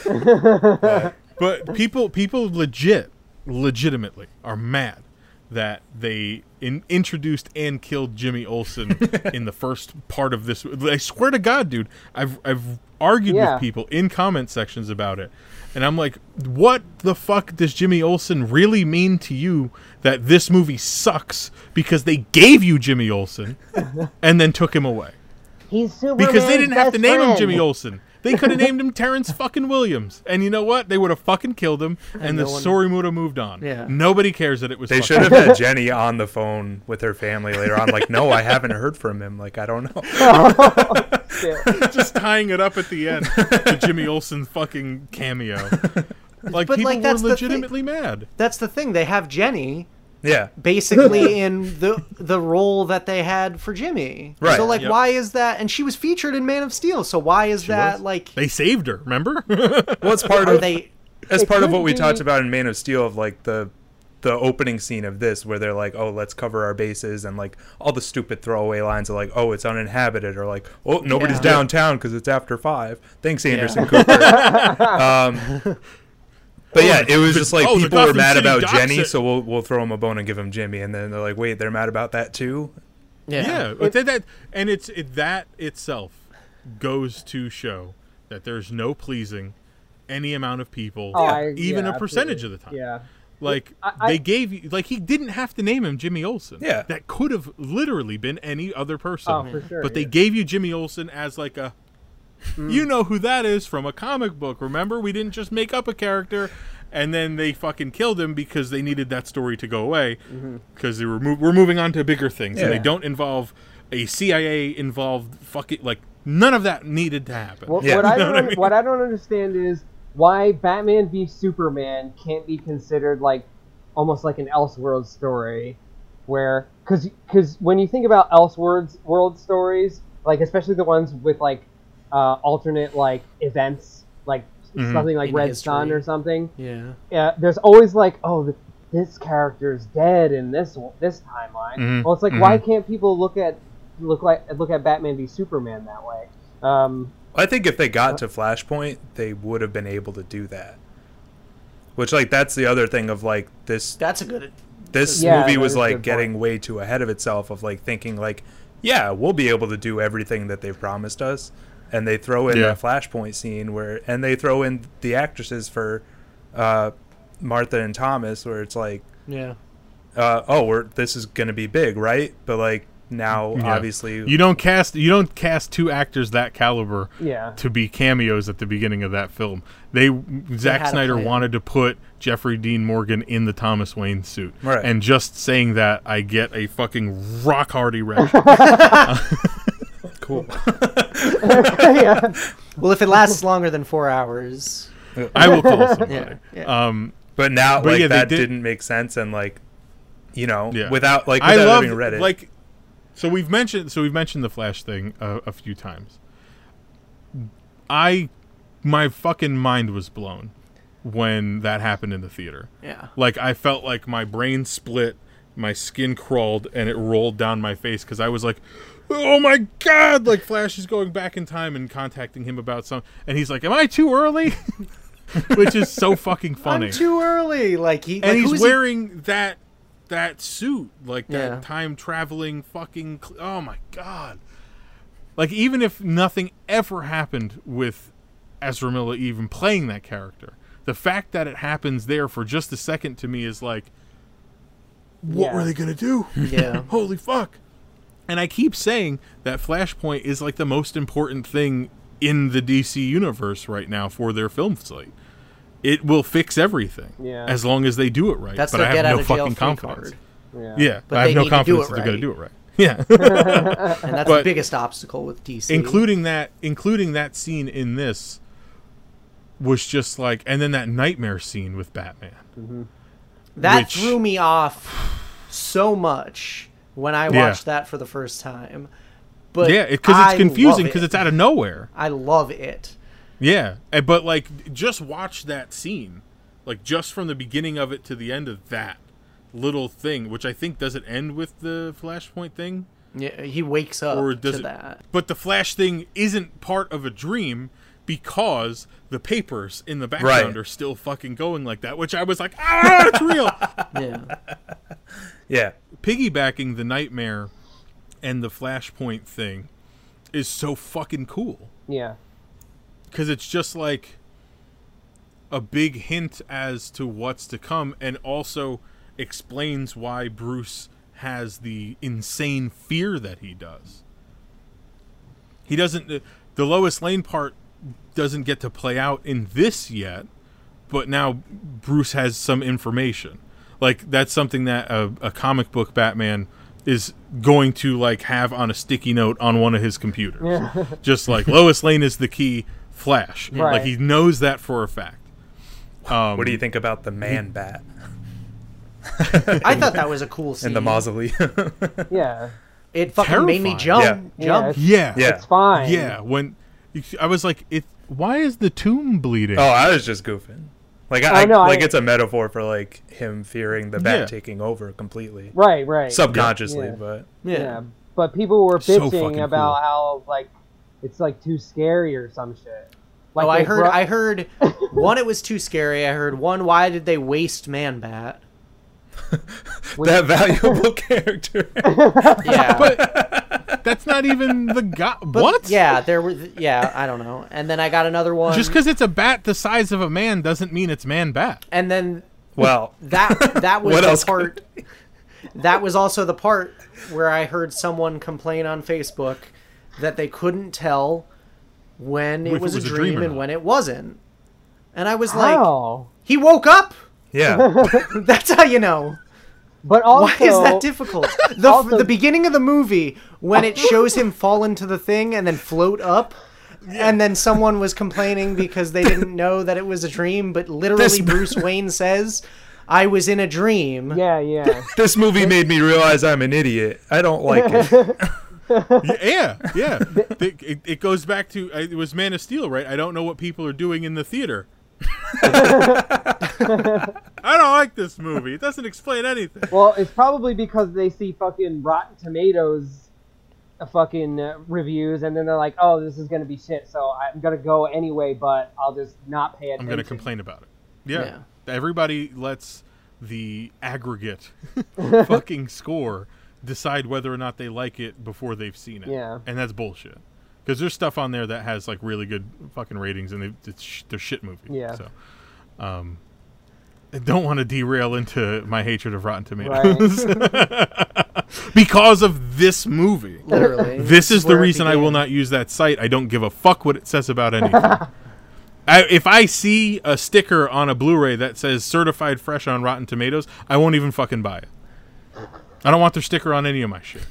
But people people legit legitimately are mad that they in, introduced and killed Jimmy Olsen in the first part of this. I swear to God, dude, I've I've argued Yeah. with people in comment sections about it, and I'm like, what the fuck does Jimmy Olsen really mean to you that this movie sucks because they gave you Jimmy Olsen and then took him away He's Superman's because they didn't have to name him. Jimmy Olsen. They could have named him Terrence fucking Williams, and you know what? They would have fucking killed him, and, no the one- story would have moved on. Yeah. nobody cares that it was. They should have had Jenny on the phone with her family later on. Like, no, I haven't heard from him. Like, I don't know. Yeah. just tying it up at the end to Jimmy Olsen's fucking cameo. Like But, people like, that's were the legitimately mad. That's the thing. They have Jenny Yeah. basically in the the role that they had for Jimmy. Right. So like, Yep. why is that? And she was featured in Man of Steel. So why is that was. like? They saved her. Remember? Well, it's part Are of they? as part of what we be- talked about in Man of Steel of like the the opening scene of this where they're like, "Oh, let's cover our bases," and like all the stupid throwaway lines are like, "Oh, it's uninhabited," or like, "Oh, nobody's Yeah. downtown because it's after five. Thanks, Anderson Cooper. um, but oh, yeah, it was just like Oh, people were mad City about Jenny, it. so we'll we'll throw him a bone and give him Jimmy, and then they're like, "Wait, they're mad about that too." yeah, but that, that and it's it, that itself goes to show that there's no pleasing any amount of people, Oh, I- even yeah, a percentage absolutely. of the time. Yeah. Like I- I- they gave you, like he didn't have to name him Jimmy Olsen. Yeah. that could have literally been any other person. Oh, for sure. but they gave you Jimmy Olsen as like a, Mm. you know who that is from a comic book. Remember, we didn't just make up a character, and then they fucking killed him because they needed that story to go away mm-hmm. because they were mo- we're moving on to bigger things, and they don't involve a CIA involved fucking like none of that needed to happen. What, Yeah. what, I don't, what I mean? what I don't understand is why Batman v Superman can't be considered like almost like an Elseworld story, where because because when you think about Elseworlds world stories, like especially the ones with like uh, alternate like events, like Mhm. something like In Red history. Sun or something, Yeah. yeah, there's always like, oh, th- this character's dead in this this timeline. Mhm, Well, it's like, why can't people look at look like look at Batman v Superman that way? Um, I think if they got to Flashpoint, they would have been able to do that. Which, like, that's the other thing of like this. That's a good. This Yeah, movie was like getting point. way too ahead of itself. Of like thinking like, yeah, we'll be able to do everything that they've promised us, and they throw in Yeah. that Flashpoint scene where, and they throw in the actresses for uh, Martha and Thomas, where it's like, Yeah. uh, oh, we're this is gonna be big, right? But like now, Yeah. obviously, You don't cast you don't cast two actors that caliber yeah. to be cameos at the beginning of that film. They Zack Snyder wanted to put Jeffrey Dean Morgan in the Thomas Wayne suit, Right. and just saying that, I get a fucking rock hard erection. cool. yeah. Well, if it lasts longer than four hours. I will call somebody. Yeah. yeah. Um, But now, But like yeah, that did- did, not make sense, and like, you know, Yeah. without like I without love having read it, like. So we've mentioned so we've mentioned the Flash thing a, a few times. I, my fucking mind was blown when that happened in the theater. yeah. Like I felt like my brain split, my skin crawled, and it rolled down my face because I was like, "Oh my god!" Like Flash is going back in time and contacting him about some, and he's like, "Am I too early?" Which is so fucking funny. I'm too early. Like he. and like, he's who's he- wearing that that suit, like that Yeah. time traveling fucking. Cl- oh my god! Like even if nothing ever happened with Ezra Miller even playing that character, the fact that it happens there for just a second to me is like, what Yeah. were they gonna do? Yeah. Holy fuck! And I keep saying that Flashpoint is like the most important thing in the DC universe right now for their film slate. It will fix everything Yeah. as long as they do it right. That's but I have no fucking confidence. card. Yeah. Yeah, But I have no need to do confidence it that they're going to do it right. Yeah, And that's But- the biggest obstacle with DC. including that, including that scene in this was just like, and then that nightmare scene with Batman. Mm-hmm. that which- threw me off so much when I Yeah. watched that for the first time. But yeah, because I it's confusing because it. it's out of nowhere. I love it. Yeah, eh, but like, just watch that scene Like just from the beginning of it to the end of that little thing, which I think does it end with the flashpoint thing, Yeah, he wakes up or does to it? that. But the flash thing isn't part of a dream because the papers in the background Right. are still fucking going like that. Which I was like, ah, it's real. Yeah. Yeah. Piggybacking the nightmare and the flashpoint thing is so fucking cool. Yeah. because it's just like a big hint as to what's to come and also explains why Bruce has the insane fear that he does. He doesn't uh, the Lois Lane part doesn't get to play out in this yet, but now Bruce has some information. Like that's something that a, a comic book Batman is going to like have on a sticky note on one of his computers. Just like Lois Lane is the key Flash. Right. Like he knows that for a fact. Um, What do you think about the man bat I thought that was a cool scene. in the mausoleum? Yeah. It fucking made me jump. Yeah. Jump. Yeah. Yeah. It's fine. Yeah, when I was like, it. Why is the tomb bleeding? oh, I was just goofing. Like I, Oh, no, like I- it's a metaphor for like him fearing the bat Yeah. taking over completely, Right. Right. subconsciously. Yeah. But Yeah. Yeah. But people were bitching fucking about cool. how like it's like too scary or some shit. Like oh, I heard. brought- I heard. One, it was too scary. I heard one. Why did they waste Man Bat? that valuable character. Yeah, but that's not even the guy. but what? Yeah, there were. Yeah, I don't know. And then I got another one. Just because it's a bat the size of a man doesn't mean it's man bat. And then well, that that was What the else part. That was also the part where I heard someone complain on Facebook that they couldn't tell when it If it was, was a a dream, dream and when it wasn't. And I was like, How? he woke up. yeah. That's how you know. But also, Why is that difficult? The, also- the beginning of the movie, when it shows him fall into the thing and then float up, and then someone was complaining because they didn't know that it was a dream, but literally This- Bruce Wayne says, I was in a dream. Yeah. Yeah. this movie made me realize I'm an idiot. I don't like it. yeah, yeah. it, it, it goes back to uh, it was Man of Steel, right? I don't know what people are doing in the theater. I don't like this movie. It doesn't explain anything. Well, it's probably because they see fucking Rotten Tomatoes uh, fucking uh, reviews, and then they're like, "Oh, this is gonna be shit," so I'm gonna go anyway, but I'll just not pay attention." I'm going to complain about it. Yeah. Yeah. Everybody lets the aggregate fucking score decide whether or not they like it before they've seen it. Yeah. And that's bullshit. Because there's stuff on there that has like really good fucking ratings and they, it's sh- they're shit movies. Yeah. So, um, I don't want to derail into my hatred of Rotten Tomatoes because of this movie. Literally. This is the where it reason I will not use that site. I don't give a fuck what it says about anything. I, if I see a sticker on a Blu-ray that says certified fresh on Rotten Tomatoes, I won't even fucking buy it. I don't want their sticker on any of my shit.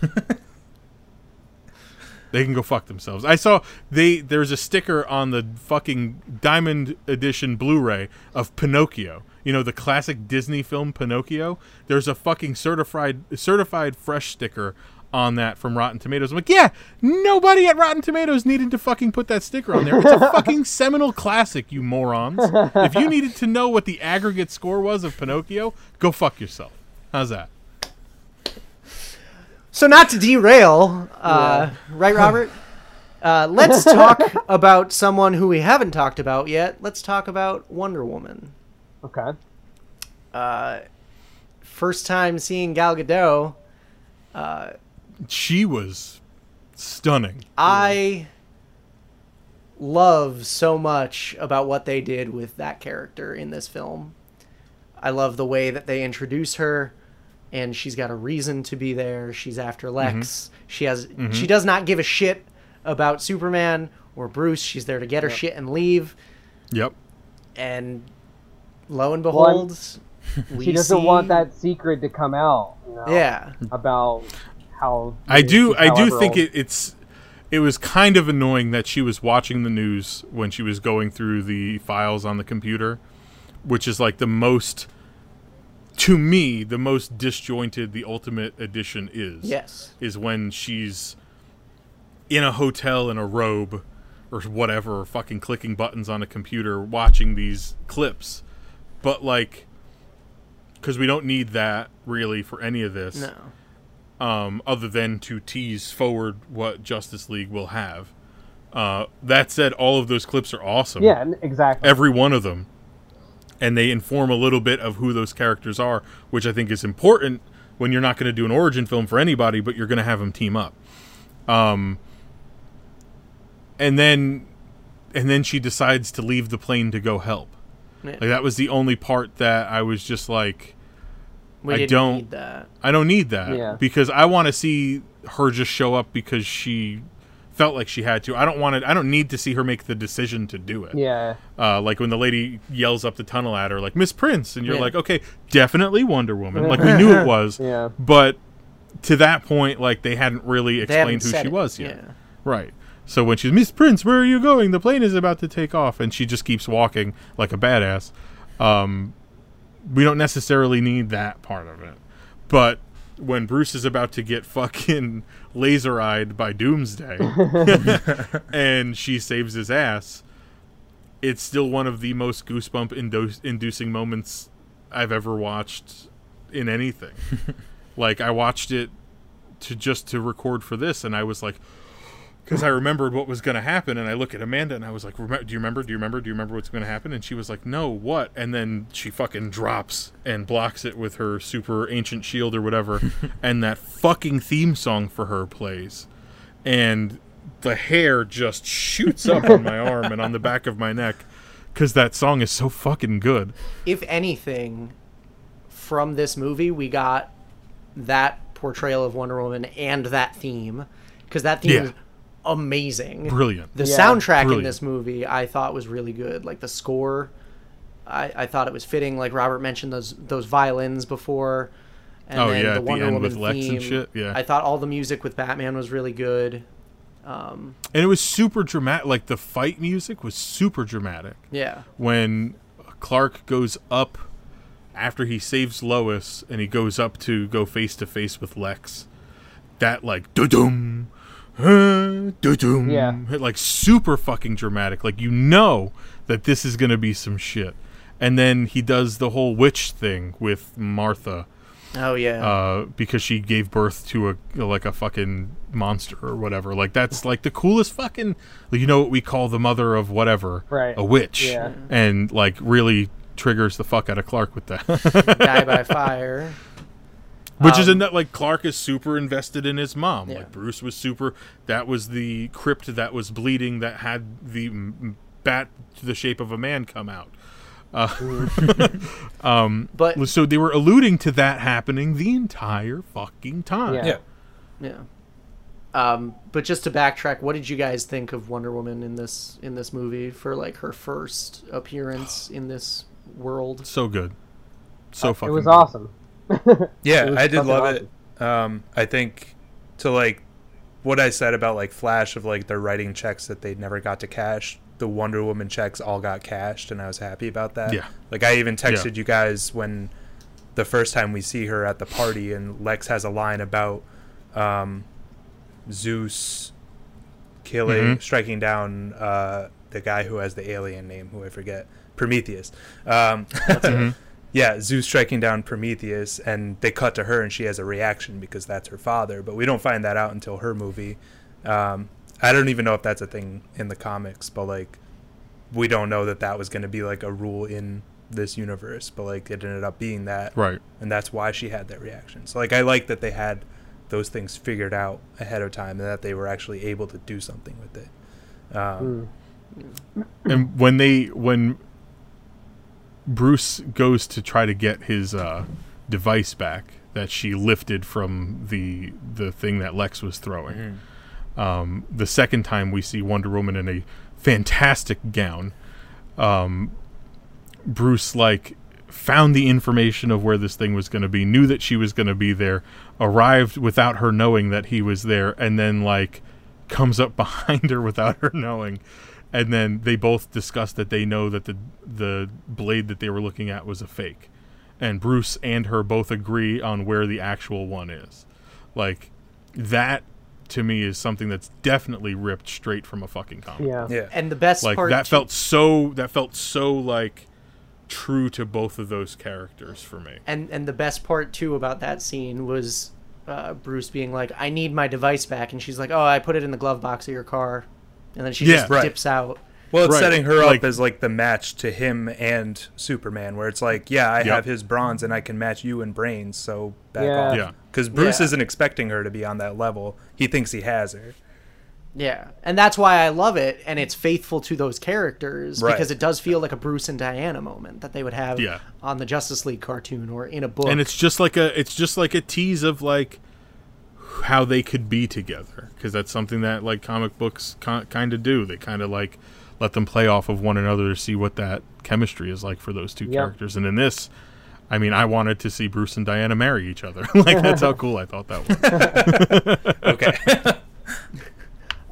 they can go fuck themselves. I saw they there's a sticker on the fucking diamond edition Blu-ray of Pinocchio. You know the classic Disney film Pinocchio. There's a fucking certified certified fresh sticker on that from Rotten Tomatoes. I'm like, yeah, nobody at Rotten Tomatoes needed to fucking put that sticker on there. It's a fucking seminal classic, you morons. If you needed to know what the aggregate score was of Pinocchio, go fuck yourself. How's that? So not to derail, uh, right, Robert? Uh, let's talk about someone who we haven't talked about yet. Let's talk about Wonder Woman. Okay. Uh, first time seeing Gal Gadot, uh, She was stunning. I love so much about what they did with that character in this film. I love the way that they introduce her and she's got a reason to be there. She's after Lex. Mm-hmm. She has mm-hmm. she does not give a shit about Superman or Bruce. She's there to get her shit and leave. Yep. And lo and behold, we She doesn't see- want that secret to come out. You know, Yeah. About how I do I do think it, it's it was kind of annoying that she was watching the news when she was going through the files on the computer, which is like the most to me the most disjointed the ultimate edition is. Yes. Is when she's in a hotel in a robe or whatever, fucking clicking buttons on a computer watching these clips but like, because we don't need that really for any of this, No. um, other than to tease forward what Justice League will have. Uh, that said, all of those clips are awesome. Yeah, exactly. every one of them and they inform a little bit of who those characters are which i think is important when you're not going to do an origin film for anybody but you're going to have them team up um and then and then she decides to leave the plane to go help Yeah. Like that was the only part that i was just like we I didn't don't- need that. i don't need that Yeah. because i want to see her just show up because she felt like she had to i don't want to i don't need to see her make the decision to do it yeah, uh, like when the lady yells up the tunnel at her, like Miss Prince, and you're Yeah. like, okay, definitely Wonder Woman. Like we knew it was, yeah, but to that point, like they hadn't really They haven't explained who she it. was yet, Yeah. right? So when she's Miss Prince, where are you going? The plane is about to take off, and she just keeps walking like a badass. Um, we don't necessarily need that part of it, but when Bruce is about to get fucking laser eyed by Doomsday and she saves his ass, it's still one of the most goosebump indo- inducing moments I've ever watched in anything. like I watched it to just to record for this, and I was like, because I remembered what was going to happen, and I look at Amanda and I was like, "Do you remember? Do you remember? Do you remember what's going to happen?" And she was like, "No, what?" And then she fucking drops and blocks it with her super ancient shield or whatever, and that fucking theme song for her plays, and the hair just shoots up on my arm and on the back of my neck because that song is so fucking good. If anything, from this movie, we got that portrayal of Wonder Woman and that theme, because that theme Yeah. Is amazing. Brilliant. The Yeah. soundtrack in this movie, I thought was really good. Like the score, I, I thought it was fitting. Like Robert mentioned those those violins before. And Oh, then yeah, the at the Wonder end Woman with Lex and theme. shit, yeah. I thought all the music with Batman was really good. Um, And it was super dramatic. Like the fight music was super dramatic. yeah, when Clark goes up after he saves Lois and he goes up to go face to face with Lex. That like dum dum Yeah. like super fucking dramatic. Like you know that this is gonna be some shit. And then he does the whole witch thing with Martha oh yeah, uh, because she gave birth to a like a fucking monster or whatever. Like that's like the coolest fucking. You know what we call the mother of whatever, Right. A witch, Yeah. and like really triggers the fuck out of Clark with that. die by fire. Which is Um, in that like Clark is super invested in his mom. Yeah. Like Bruce was super. That was the crypt that was bleeding that had the bat to the shape of a man come out. But So they were alluding to that happening the entire fucking time. Yeah. Yeah. Yeah. Um, but just to backtrack, what did you guys think of Wonder Woman in this in this movie for like her first appearance in this world? So good. So it fucking It was good. awesome. Yeah, I did love awesome. it. Um, I think to like what I said about like Flash of like they're writing checks that they never got to cash. The Wonder Woman checks all got cashed, and I was happy about that. Yeah. Like I even texted Yeah. you guys when the first time we see her at the party, and Lex has a line about um, Zeus killing, Mhm. striking down uh, the guy who has the alien name, who I forget, Prometheus. Um, yeah, Zeus striking down Prometheus, and they cut to her, and she has a reaction because that's her father. But we don't find that out until her movie. Um, I don't even know if that's a thing in the comics, but like, we don't know that that was going to be like a rule in this universe. But like, it ended up being that, Right. and that's why she had that reaction. So like, I like that they had those things figured out ahead of time, and that they were actually able to do something with it. Um, Mm. And when they when Bruce goes to try to get his uh, device back that she lifted from the the thing that Lex was throwing. Um, the second time we see Wonder Woman in a fantastic gown, um, Bruce like found the information of where this thing was going to be, knew that she was going to be there, arrived without her knowing that he was there, and then like comes up behind her without her knowing. And then they both discuss that they know that the the blade that they were looking at was a fake, and Bruce and her both agree on where the actual one is. Like that to me is something that's definitely ripped straight from a fucking comic. Yeah. yeah, And the best Like part that too- felt so that felt so like true to both of those characters for me. And and the best part too about that scene was uh, Bruce being like, "I need my device back," and she's like, "Oh, I put it in the glove box of your car," and then she Yeah. just Right. dips out. Well, it's Right, setting her like- up as like the match to him and Superman, where it's like, yeah, I Yep. have his bronze and I can match you in brains, so back Yeah. off. Yeah. Because Bruce Yeah. isn't expecting her to be on that level. He thinks he has her. Yeah, and that's why I love it, and it's faithful to those characters Right. because it does feel like a Bruce and Diana moment that they would have Yeah. on the Justice League cartoon or in a book. and it's just like a it's just like a tease of like how they could be together because that's something that like comic books kind of do they kind of like let them play off of one another to see what that chemistry is like for those two Yep. characters and in this i mean i wanted to see bruce and diana marry each other like that's how cool i thought that was Okay.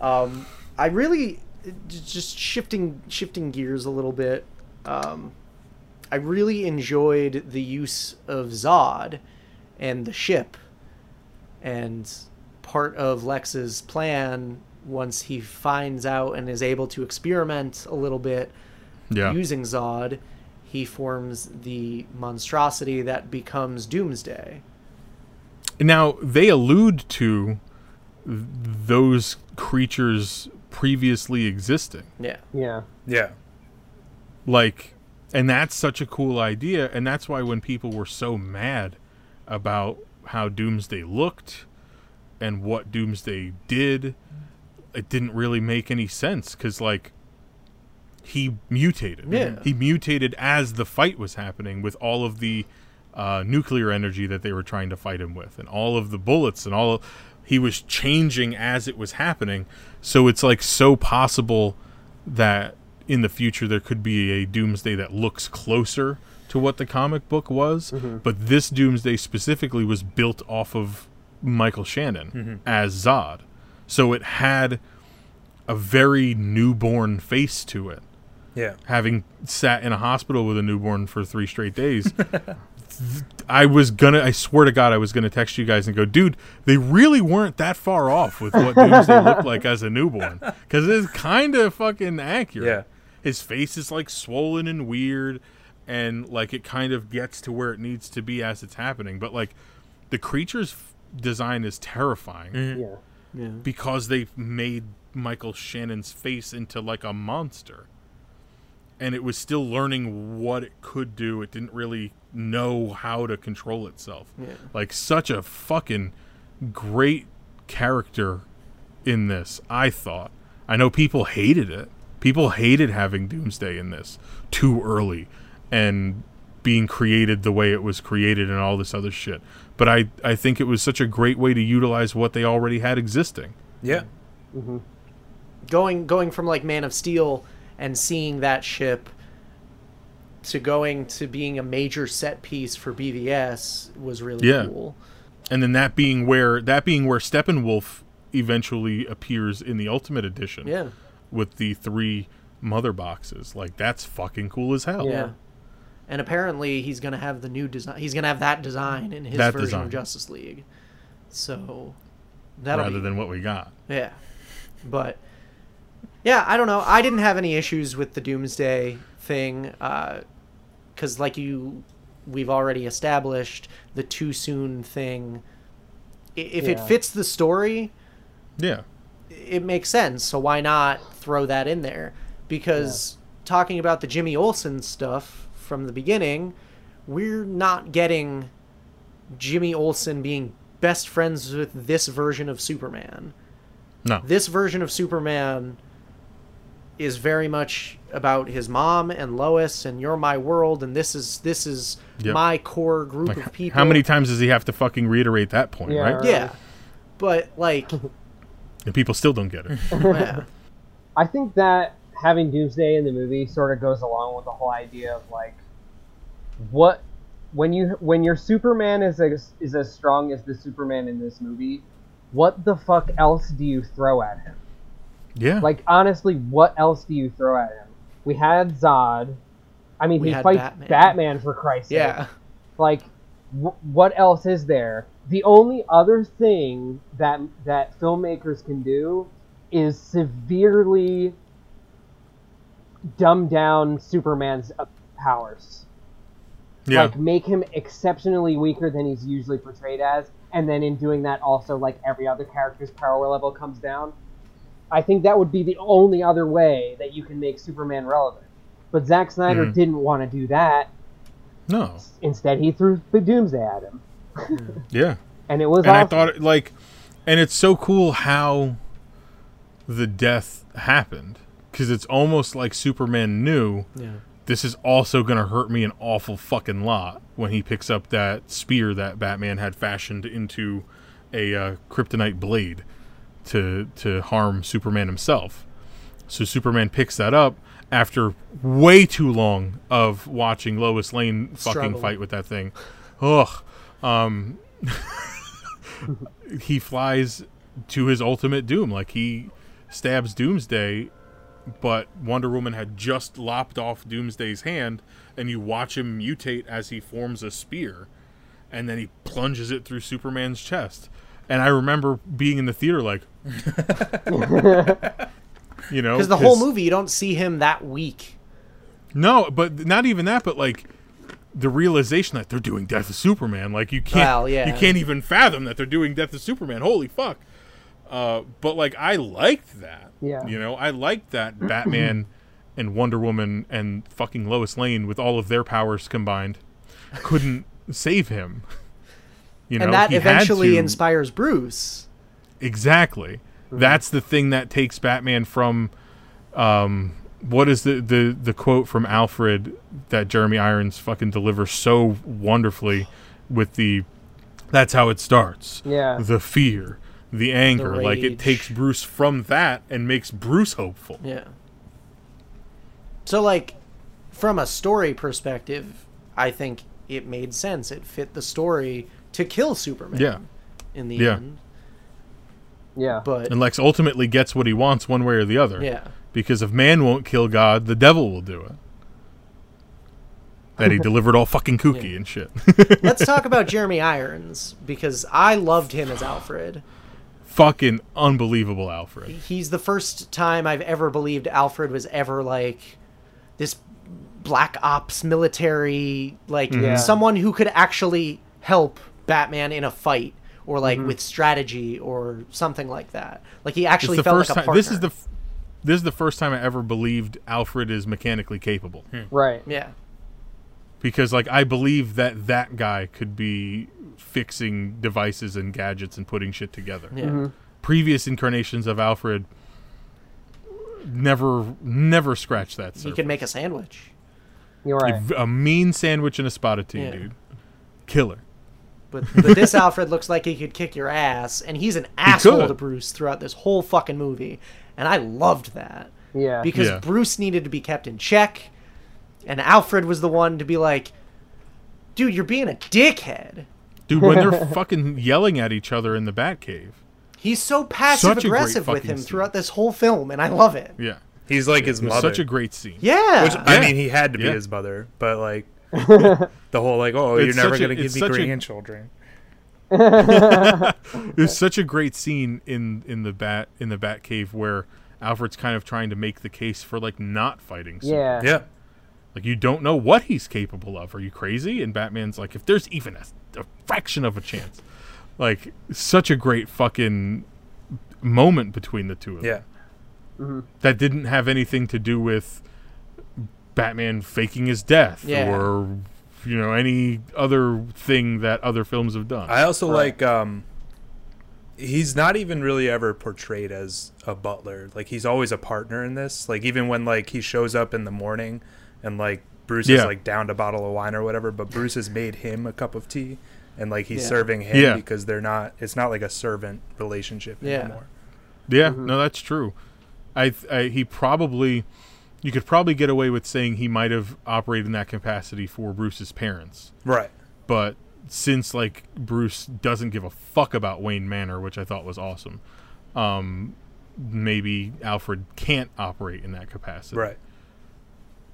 Um, I really just shifting shifting gears a little bit. Um, I really enjoyed the use of Zod and the ship, and part of Lex's plan once he finds out and is able to experiment a little bit yeah using Zod, he forms the monstrosity that becomes Doomsday. now they allude to th- those creatures previously existing Yeah. Yeah. yeah. like and that's such a cool idea and that's why when people were so mad about how doomsday looked and what doomsday did it didn't really make any sense because like he mutated Yeah. he mutated as the fight was happening with all of the uh, nuclear energy that they were trying to fight him with and all of the bullets and all of, he was changing as it was happening so it's like so possible that in the future there could be a doomsday that looks closer to what the comic book was mm-hmm. but this doomsday specifically was built off of michael shannon mm-hmm. as zod so it had a very newborn face to it Yeah. having sat in a hospital with a newborn for three straight days I was gonna. I swear to God, I was gonna text you guys and go, dude. They really weren't that far off with what Doomsday looked like as a newborn, because it's kind of fucking accurate. Yeah. His face is like swollen and weird, and like it kind of gets to where it needs to be as it's happening. But like, the creature's f- design is terrifying mm-hmm. Yeah. Yeah. because they made Michael Shannon's face into like a monster. And it was still learning what it could do. It didn't really know how to control itself. Yeah. Like such a fucking great character in this, I thought. I know people hated it. People hated having Doomsday in this too early and being created the way it was created and all this other shit. But I, I think it was such a great way to utilize what they already had existing. Yeah. Mm-hmm. going going from like Man of Steel and seeing that ship to going to being a major set piece for BVS was really Yeah. cool. and then that being where that being where Steppenwolf eventually appears in the Ultimate Edition Yeah. with the three mother boxes. Like that's fucking cool as hell. Yeah. And apparently he's gonna have the new design. He's gonna have that design in his That version design. of Justice League. So that'll rather be, than what we got. Yeah. But yeah, I don't know. I didn't have any issues with the Doomsday thing uh, because, like you, we've already established the too soon thing. I- If it fits the story, Yeah. it makes sense. So why not throw that in there? Because talking about the Jimmy Olsen stuff from the beginning, we're not getting Jimmy Olsen being best friends with this version of Superman No. this version of Superman is very much about his mom and Lois and you're my world and this is this is Yep. my core group Like, of people. how many times does he have to fucking reiterate that point, Yeah. right? Yeah. But like And people still don't get it. yeah. I think that having Doomsday in the movie sort of goes along with the whole idea of like what when you when your Superman is as is as strong as the Superman in this movie, what the fuck else do you throw at him? Yeah. Like honestly, what else do you throw at him? We had Zod. I mean, We he fights Batman. Batman. for Christ's sake. Yeah. Like, wh- what else is there? The only other thing that that filmmakers can do is severely dumb down Superman's uh, powers. Yeah. Like make him exceptionally weaker than he's usually portrayed as, and then in doing that also like every other character's power level comes down. I think that would be the only other way that you can make Superman relevant. But Zack Snyder Mhm. didn't want to do that. no. Instead, he threw the Doomsday at him, Yeah. and it was. and I thought it, like, and it's so cool how the death happened because it's almost like Superman knew Yeah. This is also going to hurt me an awful fucking lot when he picks up that spear that Batman had fashioned into a uh, kryptonite blade to to harm Superman himself. So Superman picks that up after way too long of watching Lois Lane fucking Struggle. fight with that thing. Ugh. Um, he flies to his ultimate doom. Like he stabs Doomsday, but Wonder Woman had just lopped off Doomsday's hand, and you watch him mutate as he forms a spear, and then he plunges it through Superman's chest. And I remember being in the theater like, you know, Because the whole movie, you don't see him that weak. No, but not even that. But like the realization that they're doing Death of Superman, like you can't, Well, yeah. you can't even fathom that they're doing Death of Superman. Holy fuck! Uh, but like I liked that. Yeah. You know, I liked that Batman and Wonder Woman and fucking Lois Lane with all of their powers combined couldn't save him. You know, and that eventually inspires Bruce. Exactly. That's the thing that takes Batman from um what is the, the the quote from Alfred that Jeremy Irons fucking delivers so wonderfully with the that's how it starts. Yeah. The fear, the anger, like it takes Bruce from that and makes Bruce hopeful. Yeah. So, like, from a story perspective, I think it made sense. It fit the story to kill Superman. Yeah. In the Yeah. end, Yeah. but And Lex ultimately gets what he wants one way or the other. yeah, Because if man won't kill God, the devil will do it. That he delivered all fucking kooky Yeah. and shit. let's talk about Jeremy Irons because I loved him as Alfred. Fucking unbelievable Alfred. He's the first time I've ever believed Alfred was ever like this black ops military, like Yeah. someone who could actually help Batman in a fight or like Mm-hmm. with strategy or something like that. Like he actually the felt first like a time. partner. This is the f- this is the first time I ever believed Alfred is mechanically capable. Right. yeah. Because like I believe that that guy could be fixing devices and gadgets and putting shit together. Yeah. Mm-hmm. Previous incarnations of Alfred never never scratched that He surface. could make a sandwich. You're a, right. v- a mean sandwich and a spotted of tea, Yeah. dude. Killer. But, but this Alfred looks like he could kick your ass, and he's an asshole could. to Bruce throughout this whole fucking movie. And I loved that. Yeah. Because Yeah. Bruce needed to be kept in check, and Alfred was the one to be like, dude, you're being a dickhead. Dude, when they're fucking yelling at each other in the Batcave. He's so passive Such aggressive with him scene. throughout this whole film, and I love it. Yeah. He's like his mother. such a great scene. Yeah. Which I Yeah. mean, he had to be Yeah. his mother, but like the whole like, oh, It's you're never gonna give me such a- grandchildren. It was such a great scene in in the bat in the bat cave where Alfred's kind of trying to make the case for like not fighting. Superman. Yeah. Yeah, Like you don't know what he's capable of. Are you crazy? And Batman's like, if there's even a, a fraction of a chance, like such a great fucking moment between the two of them. yeah. That didn't have anything to do with Batman faking his death Yeah. or you know any other thing that other films have done. I also Right. like um he's not even really ever portrayed as a butler. Like he's always a partner in this. Like even when like he shows up in the morning and like Bruce is Yeah. like downed a bottle of wine or whatever, but Bruce has made him a cup of tea and like he's Yeah. serving him Yeah. because they're not it's not like a servant relationship Yeah. anymore. Yeah, no, that's true. I, I he probably you could probably get away with saying he might have operated in that capacity for Bruce's parents, Right. but since like Bruce doesn't give a fuck about Wayne Manor, which I thought was awesome, um, maybe Alfred can't operate in that capacity, Right.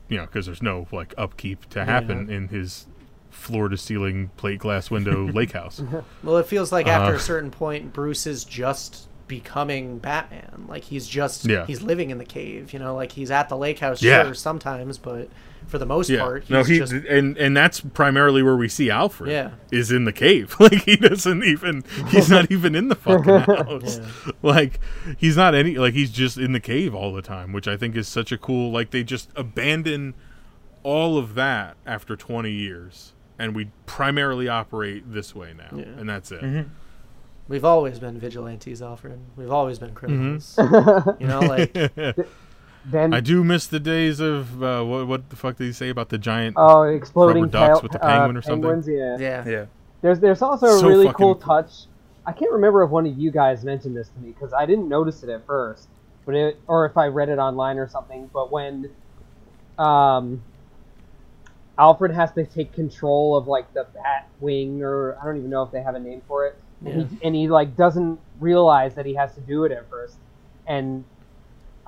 You know, because there's no like upkeep to happen in his floor to ceiling plate glass window lake house. Well, it feels like after Uh, a certain point, Bruce is just becoming Batman. Like he's just Yeah. he's living in the cave. You know, like he's at the lake house Yeah. sure sometimes, but for the most Yeah, part, he's no, he just and and that's primarily where we see Alfred. Yeah. is in the cave. Like he doesn't even he's not even in the fucking house. Like he's not any like he's just in the cave all the time, which I think is such a cool. Like they just abandon all of that after twenty years, and we primarily operate this way now, Yeah. and that's it. Mm-hmm. we've always been vigilantes, Alfred. We've always been criminals. Mm-hmm. you know, like Then I do miss the days of uh, what what the fuck did he say about the giant? oh, exploding Rubber ducks tail- with the uh, penguin or something? penguins, yeah. yeah. Yeah. There's there's also a So really cool cool. touch. I can't remember if one of you guys mentioned this to me because I didn't notice it at first, but it or if I read it online or something. But when um, Alfred has to take control of like the bat wing, or I don't even know if they have a name for it, and, he, and he like doesn't realize that he has to do it at first, and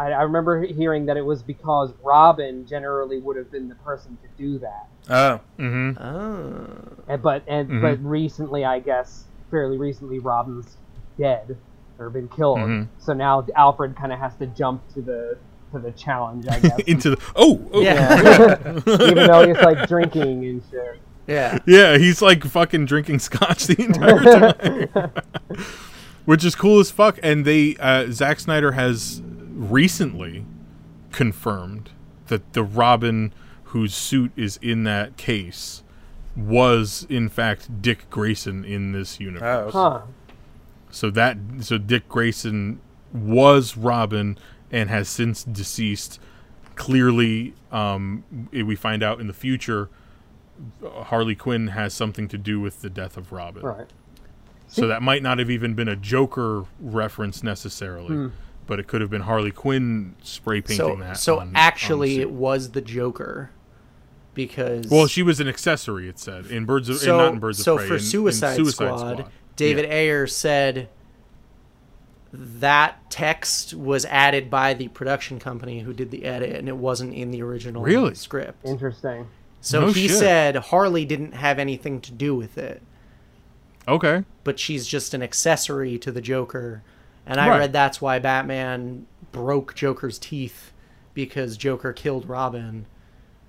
I, I remember hearing that it was because Robin generally would have been the person to do that. Oh. Mm-hmm. Oh. And, but and Mhm. but recently, I guess, fairly recently, Robin's dead or been killed. Mhm. So now Alfred kind of has to jump to the to the challenge, I guess. Into the oh, oh. Yeah. Even though he's like drinking and shit. Yeah. Yeah, he's like fucking drinking scotch the entire time. Which is cool as fuck. And they, uh, Zack Snyder has recently confirmed that the Robin whose suit is in that case was, in fact, Dick Grayson in this universe. Oh. Huh. So that, so Dick Grayson was Robin and has since deceased. Clearly, um, we find out in the future Harley Quinn has something to do with the death of Robin. Right. So that might not have even been a Joker reference necessarily, but it could have been Harley Quinn spray painting So that. so on- on actually, the it was the Joker because well, she was an accessory. It said in Birds of so in, not in Birds so of Prey. for in- in Suicide, Squad, David Ayer said that text was added by the production company who did the edit, and it wasn't in the original Really? script. Interesting. So No he shit. said Harley didn't have anything to do with it, Okay. but she's just an accessory to the Joker. And I Right. read that's why Batman broke Joker's teeth because Joker killed Robin,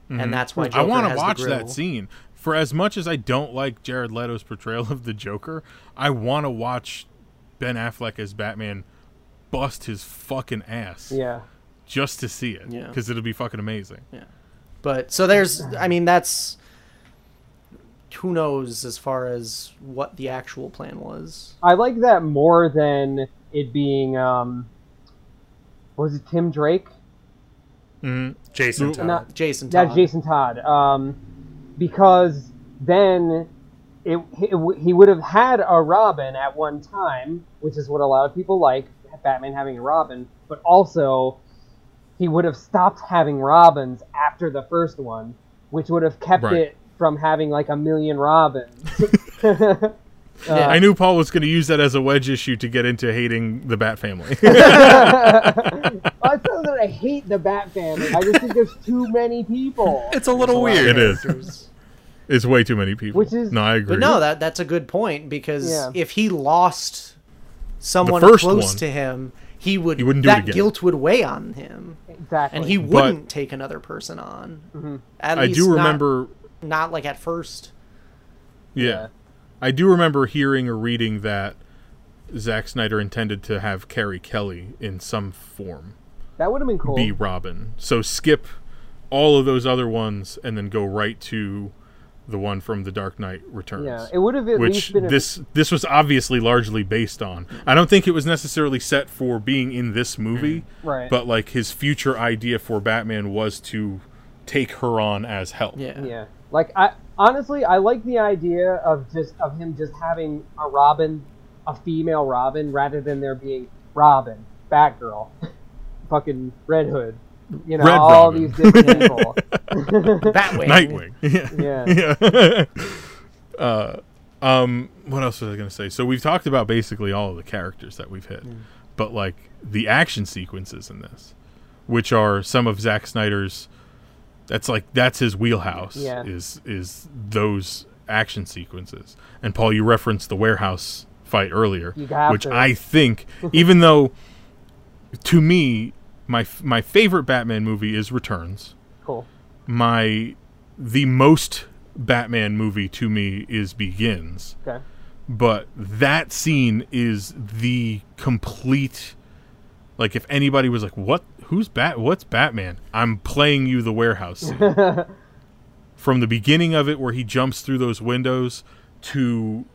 and that's why Joker Mm-hmm. I want to has watch that scene. For as much as I don't like Jared Leto's portrayal of the Joker, I want to watch Ben Affleck as Batman bust his fucking ass Yeah. just to see it Yeah. because it'll be fucking amazing. Yeah. But so there's, I mean, that's who knows as far as what the actual plan was. I like that more than it being um. Was it Tim Drake? Mm-hmm. Jason No, Todd. Not- Jason Yeah, Todd. Jason Todd. Um, because then it, it he would have had a Robin at one time, which is what a lot of people like Batman having a Robin. But also, he would have stopped having Robins after the first one, which would have kept Right. it from having like a million Robins. Uh, I knew Paul was going to use that as a wedge issue to get into hating the Bat family. I feel that I hate the Bat family. I just think there's too many people. It's a little There's a weird. It is. it's way too many people. Which is- no, I agree. But no, that that's a good point because Yeah. if he lost someone first close one, to him, he would he wouldn't do it that again. guilt would weigh on him, Exactly. and he wouldn't take another person on. At I least do not- remember. not like at first. Yeah. Yeah. I do remember hearing or reading that Zack Snyder intended to have Carrie Kelly in some form that would have been cool. be Robin. So skip all of those other ones and then go right to the one from The Dark Knight Returns. Yeah, it would have at which least been. A, this this was obviously largely based on. I don't think it was necessarily set for being in this movie, mm-hmm. Right. but like his future idea for Batman was to take her on as help. Yeah. Yeah. Like I honestly I like the idea of just of him just having a Robin, a female Robin, rather than there being Robin, Batgirl, fucking Red Hood. You know, Red all Robin. these different people. Batwing. Yeah. Yeah. yeah. uh, um, what else was I going to say? So we've talked about basically all of the characters that we've hit, but like the action sequences in this, which are some of Zack Snyder's. That's like that's his wheelhouse. Yeah. Is is those action sequences? And Paul, you referenced the warehouse fight earlier, which to. I think, even though to me my my favorite Batman movie is Returns. Cool. My the most Batman movie to me is Begins, Okay. but that scene is the complete. Like if anybody was like, "What? Who's Bat? What's Batman?" I'm playing you the warehouse scene from the beginning of it where he jumps through those windows to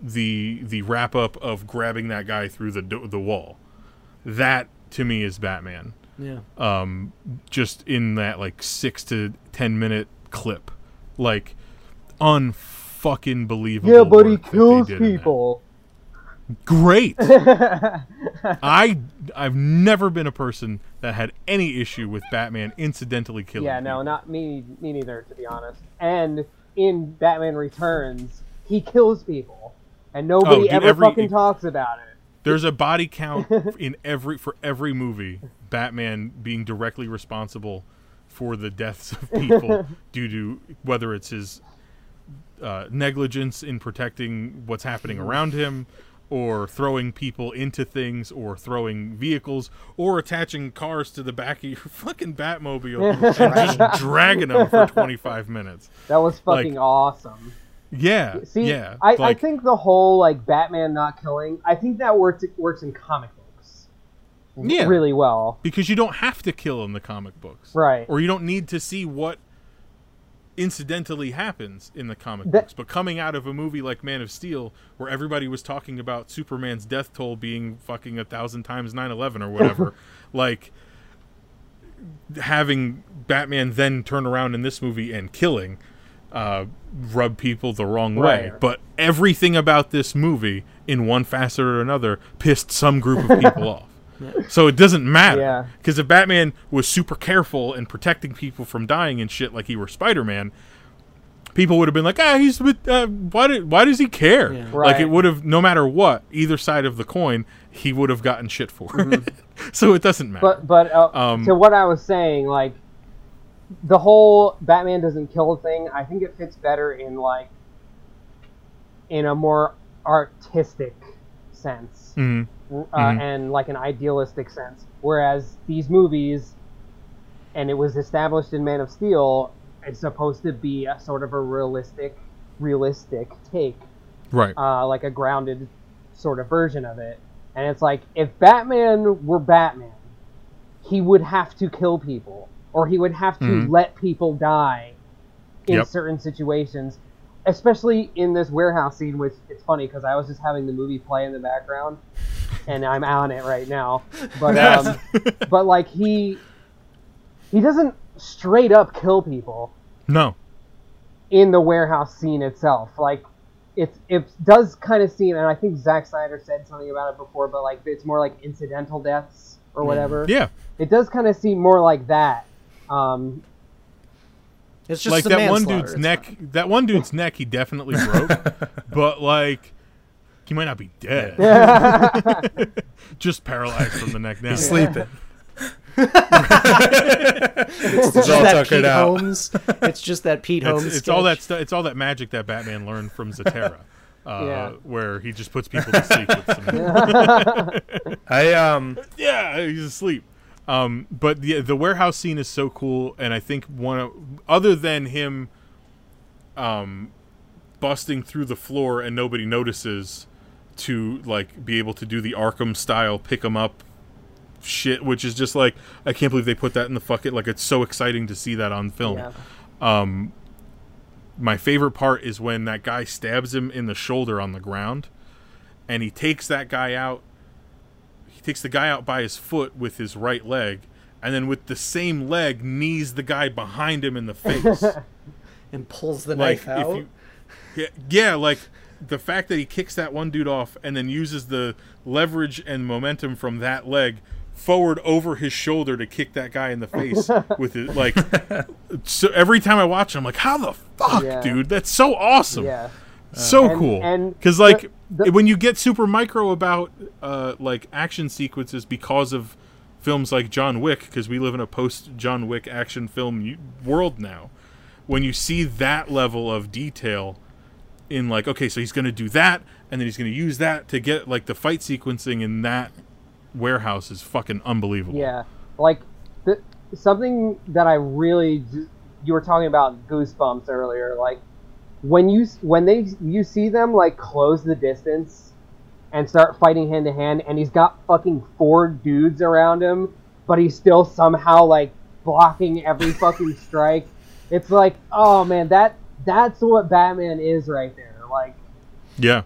the the wrap up of grabbing that guy through the the wall. That to me is Batman. Yeah. Um, just in that like six to ten minute clip, like unfucking believable. Yeah, but he work that they kills people. Great. I I've never been a person that had any issue with Batman incidentally killing. Yeah, no, people. not me. Me neither, to be honest. And in Batman Returns, he kills people, and nobody Oh, dude, ever every- fucking talks about it. There's a body count in every for every movie. Batman being directly responsible for the deaths of people due to whether it's his uh, negligence in protecting what's happening around him, or throwing people into things, or throwing vehicles, or attaching cars to the back of your fucking Batmobile and just dragging them for 25 minutes. That was Like, fucking awesome. Yeah, See, yeah. I, like, I think the whole like Batman not killing, I think that works works in comic books yeah, really well. because you don't have to kill in the comic books, Right. or you don't need to see what incidentally happens in the comic That- books. But coming out of a movie like Man of Steel, where everybody was talking about Superman's death toll being fucking a thousand times 9/11 or whatever, like having Batman then turn around in this movie and killing uh, rub people the wrong way. Right. But everything about this movie, in one facet or another, pissed some group of people off. So it doesn't matter. Yeah. Because if Batman was super careful and protecting people from dying and shit like he were Spider Man, people would have been like, ah, he's with, uh, why did, why does he care? Yeah. Like it would have, no matter what, either side of the coin, he would have gotten shit for it. so it doesn't matter. But but uh, Um, to what I was saying, like the whole Batman doesn't kill thing, I think it fits better in like in a more artistic sense. Mhm. Uh, Mhm. and like an idealistic sense. Whereas these movies, and it was established in Man of Steel, it's supposed to be a sort of a realistic, realistic take, right. uh, like a grounded sort of version of it. And it's like if Batman were Batman, he would have to kill people, or he would have to Mhm. let people die in Yep. certain situations. Especially in this warehouse scene, which it's funny because I was just having the movie play in the background, and I'm on it right now. But um, but like he he doesn't straight up kill people no. in the warehouse scene itself. Like it it does kind of seem, and I think Zack Snyder said something about it before, but like it's more like incidental deaths or whatever. Yeah. It does kind of seem more like that. Um, It's just like that one dude's it's neck fine. that one dude's neck he definitely broke but like he might not be dead just paralyzed from the neck down He's sleeping. It's just all that Pete out. Holmes. It's just that Pete Holmes. it's all that sketch. stu- it's all that magic that batman learned from zatara uh, Yeah. where he just puts people to sleep with some I um yeah, he's asleep. Um, but the the warehouse scene is so cool, and I think one of, other than him, um, busting through the floor and nobody notices, to like be able to do the Arkham style pick 'em up shit, which is just like I can't believe they put that in the fucking like it's so exciting to see that on film. yeah. Um, my favorite part is when that guy stabs him in the shoulder on the ground, and he takes that guy out. Takes the guy out by his foot with his right leg, and then with the same leg knees the guy behind him in the face. and pulls the like knife out. you, yeah, yeah, like the fact that he kicks that one dude off and then uses the leverage and momentum from that leg forward over his shoulder to kick that guy in the face with it like so every time i watch it i'm like how the fuck Yeah. dude that's so awesome Yeah. so And- cool because like the- when you get super micro about uh, like action sequences because of films like john wick because we live in a post john wick action film world now when you see that level of detail in like okay so he's going to do that and then he's going to use that to get like the fight sequencing in that warehouse is fucking unbelievable. Yeah, like the, something that I really you were talking about goosebumps earlier. Like when you when they you see them like close the distance and start fighting hand to hand, and he's got fucking four dudes around him, but he's still somehow like blocking every fucking strike. It's like, oh man, that that's what Batman is right there. Like Yeah.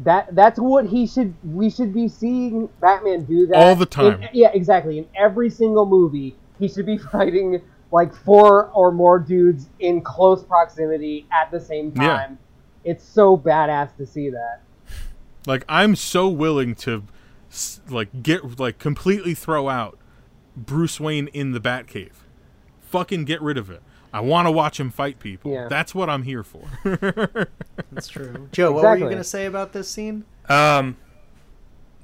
that that's what he should we should be seeing Batman do that All the time. in- yeah, exactly. In every single movie, he should be fighting like four or more dudes in close proximity at the same Yeah. time. It's so badass to see that. Like I'm so willing to like get like completely throw out Bruce Wayne in the Batcave. Fucking get rid of it. I want to watch him fight people. Yeah. That's what I'm here for. That's true. Joe, what were you going to say about this scene? Um,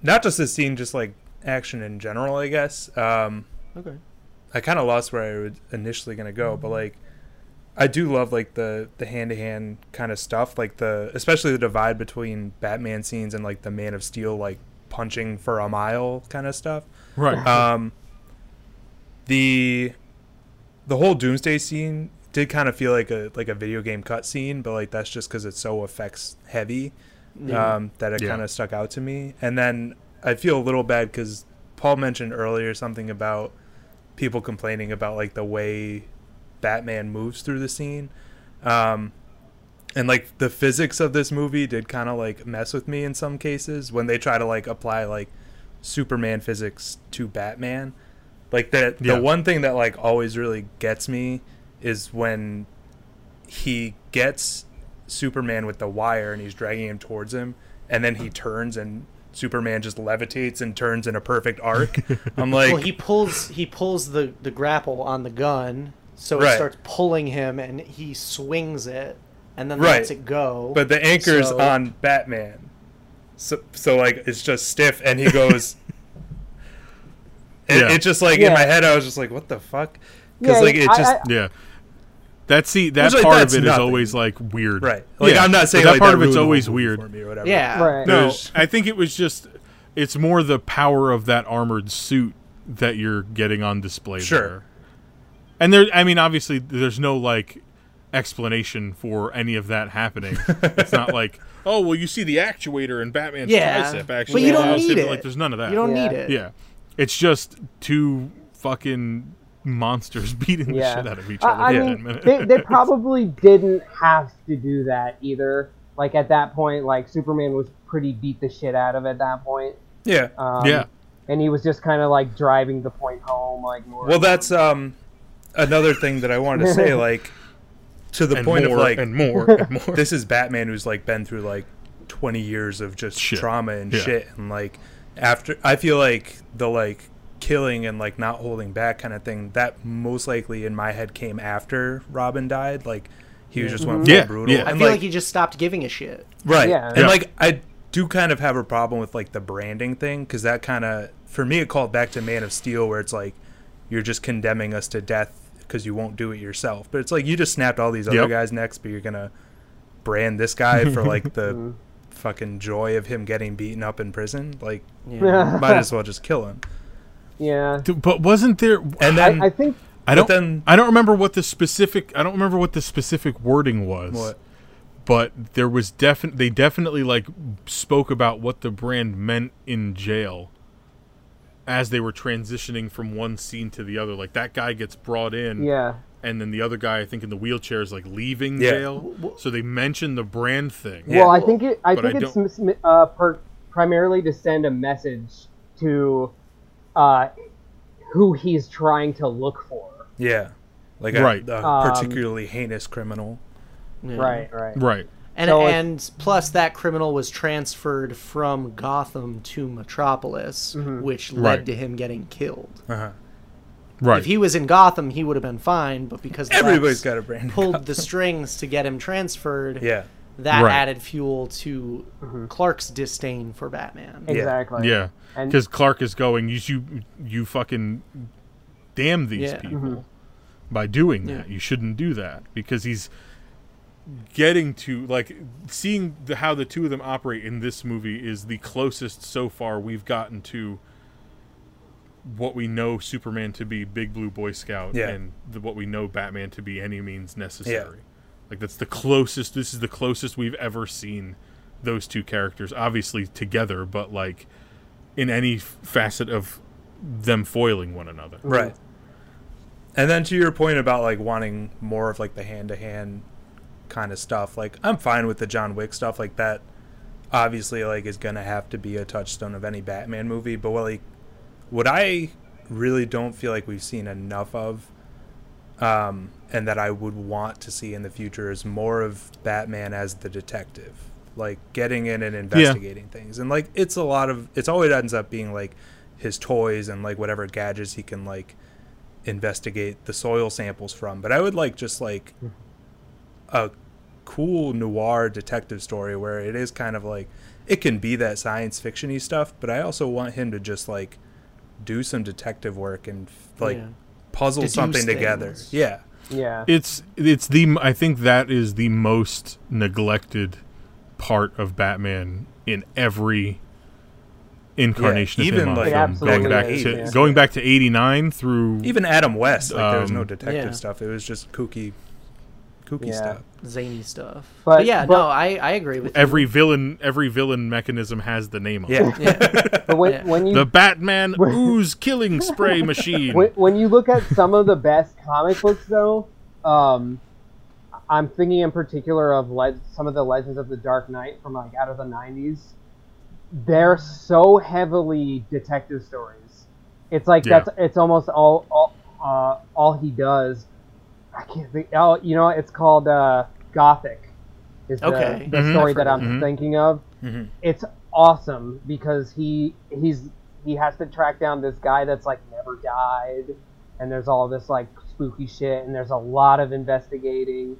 not just this scene, just like action in general, I guess. Um, Okay. I kind of lost where I was initially gonna go, but like, I do love like the the hand to hand kind of stuff, like the especially the divide between Batman scenes and like the Man of Steel like punching for a mile kind of stuff. right. Um, the the whole Doomsday scene did kind of feel like a like a video game cutscene, but like that's just because it's so effects heavy Yeah. um, that it Yeah. kind of stuck out to me. And then I feel a little bad because Paul mentioned earlier something about people complaining about like the way Batman moves through the scene. Um, and like the physics of this movie did kind of like mess with me in some cases when they try to like apply like Superman physics to Batman. Like the Yeah. the one thing that like always really gets me is when he gets Superman with the wire and he's dragging him towards him, and then he turns and Superman just levitates and turns in a perfect arc. I'm like, well, he pulls he pulls the the grapple on the gun, so it Right. starts pulling him, and he swings it, and then Right. lets it go. but the anchor's So- on Batman, so so like it's just stiff, and he goes. It, Yeah. it just like in my head, I was just like, "What the fuck?" Because Yeah, like it I- just I- yeah. That see that Which, like, part of that's it is nothing. always like weird. right. Like Yeah. I'm not saying But that like part that of it's ruined the whole always weird. for me or whatever. yeah, Right. No, There's- I think it was just it's more the power of that armored suit that you're getting on display Sure. there. And there I mean obviously there's no like explanation for any of that happening. it's not like, oh well you see the actuator in Batman's Yeah. tricep But actually you don't allows him need it. like there's none of that. you don't Yeah. need it. yeah. It's just two fucking monsters beating Yeah. the shit out of each other I, I for Yeah. 10 mean, they, they probably didn't have to do that either. Like at that point, like Superman was pretty beat the shit out of at that point. Yeah. Um, yeah. and he was just kind of like driving the point home, like more. Well, that's um another thing that I wanted to say. Like to the And point more of like and more and more. this is Batman who's like been through like 20 years of just Shit. trauma and Yeah. shit and like after I feel like the like killing and like not holding back kind of thing that most likely in my head came after Robin died like he was just went mm-hmm. Yeah, brutal yeah. I and feel like, like he just stopped giving a shit. right Yeah. and Yeah. like I do kind of have a problem with like the branding thing because that kind of for me it called back to Man of Steel where it's like you're just condemning us to death because you won't do it yourself but it's like you just snapped all these other Yep. guys necks but you're gonna brand this guy for like the mm-hmm. fucking joy of him getting beaten up in prison like Yeah. might as well just kill him yeah. But wasn't there and then I, I think I don't. then- I don't remember what the specific. I don't remember what the specific wording was. what But there was definitely. They definitely like spoke about what the brand meant in jail. As they were transitioning from one scene to the other, like that guy gets brought in, yeah. and then the other guy, I think, in the wheelchair is like leaving Yeah. jail. So they mentioned the brand thing. Yeah. Well, I think it. I But think I it's don't- mis- mi- uh, per, primarily to send a message to uh, who he's trying to look for. yeah like a, Right. a Um, particularly heinous criminal Yeah. Right. Right. Right. And So and plus that criminal was transferred from Gotham to Metropolis, Mm-hmm. which led Right. to him getting killed. uh-huh. Right. If he was in Gotham, he would have been fine, but because the everybody's Lex got a brand pulled the strings to get him transferred, yeah that Right. added fuel to Clark's disdain for Batman. Exactly. yeah. And Because Clark is going. You you you fucking damn these Yeah. people Mm-hmm. by doing that. Yeah. You shouldn't do that because he's getting to like seeing the, how the two of them operate in this movie is the closest so far we've gotten to what we know Superman to be, Big Blue Boy Scout, Yeah. and the, what we know Batman to be, any means necessary. Like that's the closest. This is the closest we've ever seen those two characters, obviously together, but like in any facet of them foiling one another. Right. And then to your point about like wanting more of like the hand to hand kind of stuff, like I'm fine with the John Wick stuff like that. Obviously, like is gonna have to be a touchstone of any Batman movie, but what like what I really don't feel like we've seen enough of, um, and that I would want to see in the future is more of Batman as the detective, like getting in and investigating things, and like it's a lot of it's always ends up being like his toys and like whatever gadgets he can like investigate the soil samples from. But I would like just like mm-hmm. a cool noir detective story where it is kind of like it can be that science fictiony stuff, but I also want him to just like do some detective work and like Yeah. puzzle Deduce something together. things. Yeah. Yeah. It's it's the I think that is the most neglected part of Batman in every incarnation Yeah, of even, him. like, It film. going back is, to yeah. going back to '89 through Even Adam West, like there was no Um, detective Yeah. stuff. It was just kooky kooky Yeah. stuff. zany stuff. But- But, yeah, but- no, I, I agree with every villain every villain mechanism has the name on it. Yeah. you. Yeah. But when, Yeah. when you The Batman ooze killing spray machine. when, when you look at some of the best comic books, though, um, I'm thinking in particular of le- some of the Legends of the Dark Knight from like out of the '90s. They're so heavily detective stories. It's like Yeah. that's it's almost all all uh, all he does. I can't think. Oh, you know, it's called uh, Gothic. Is the, Okay. the Mhm. story that I'm of it. thinking of Mhm. it's awesome because he he's he has to track down this guy that's like never died and there's all this like spooky shit and there's a lot of investigating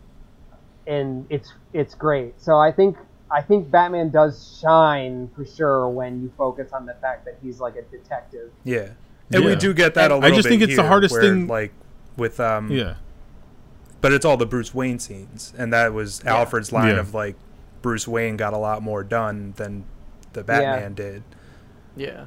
and it's it's great so i think i think batman does shine for sure when you focus on the fact that he's like a detective Yeah. And we do get that a And- little I just bit think it's the hardest where, thing- like with um yeah. But it's all the Bruce Wayne scenes, and that was Yeah. Alfred's line Yeah. of like Bruce Wayne got a lot more done than the Batman did. yeah.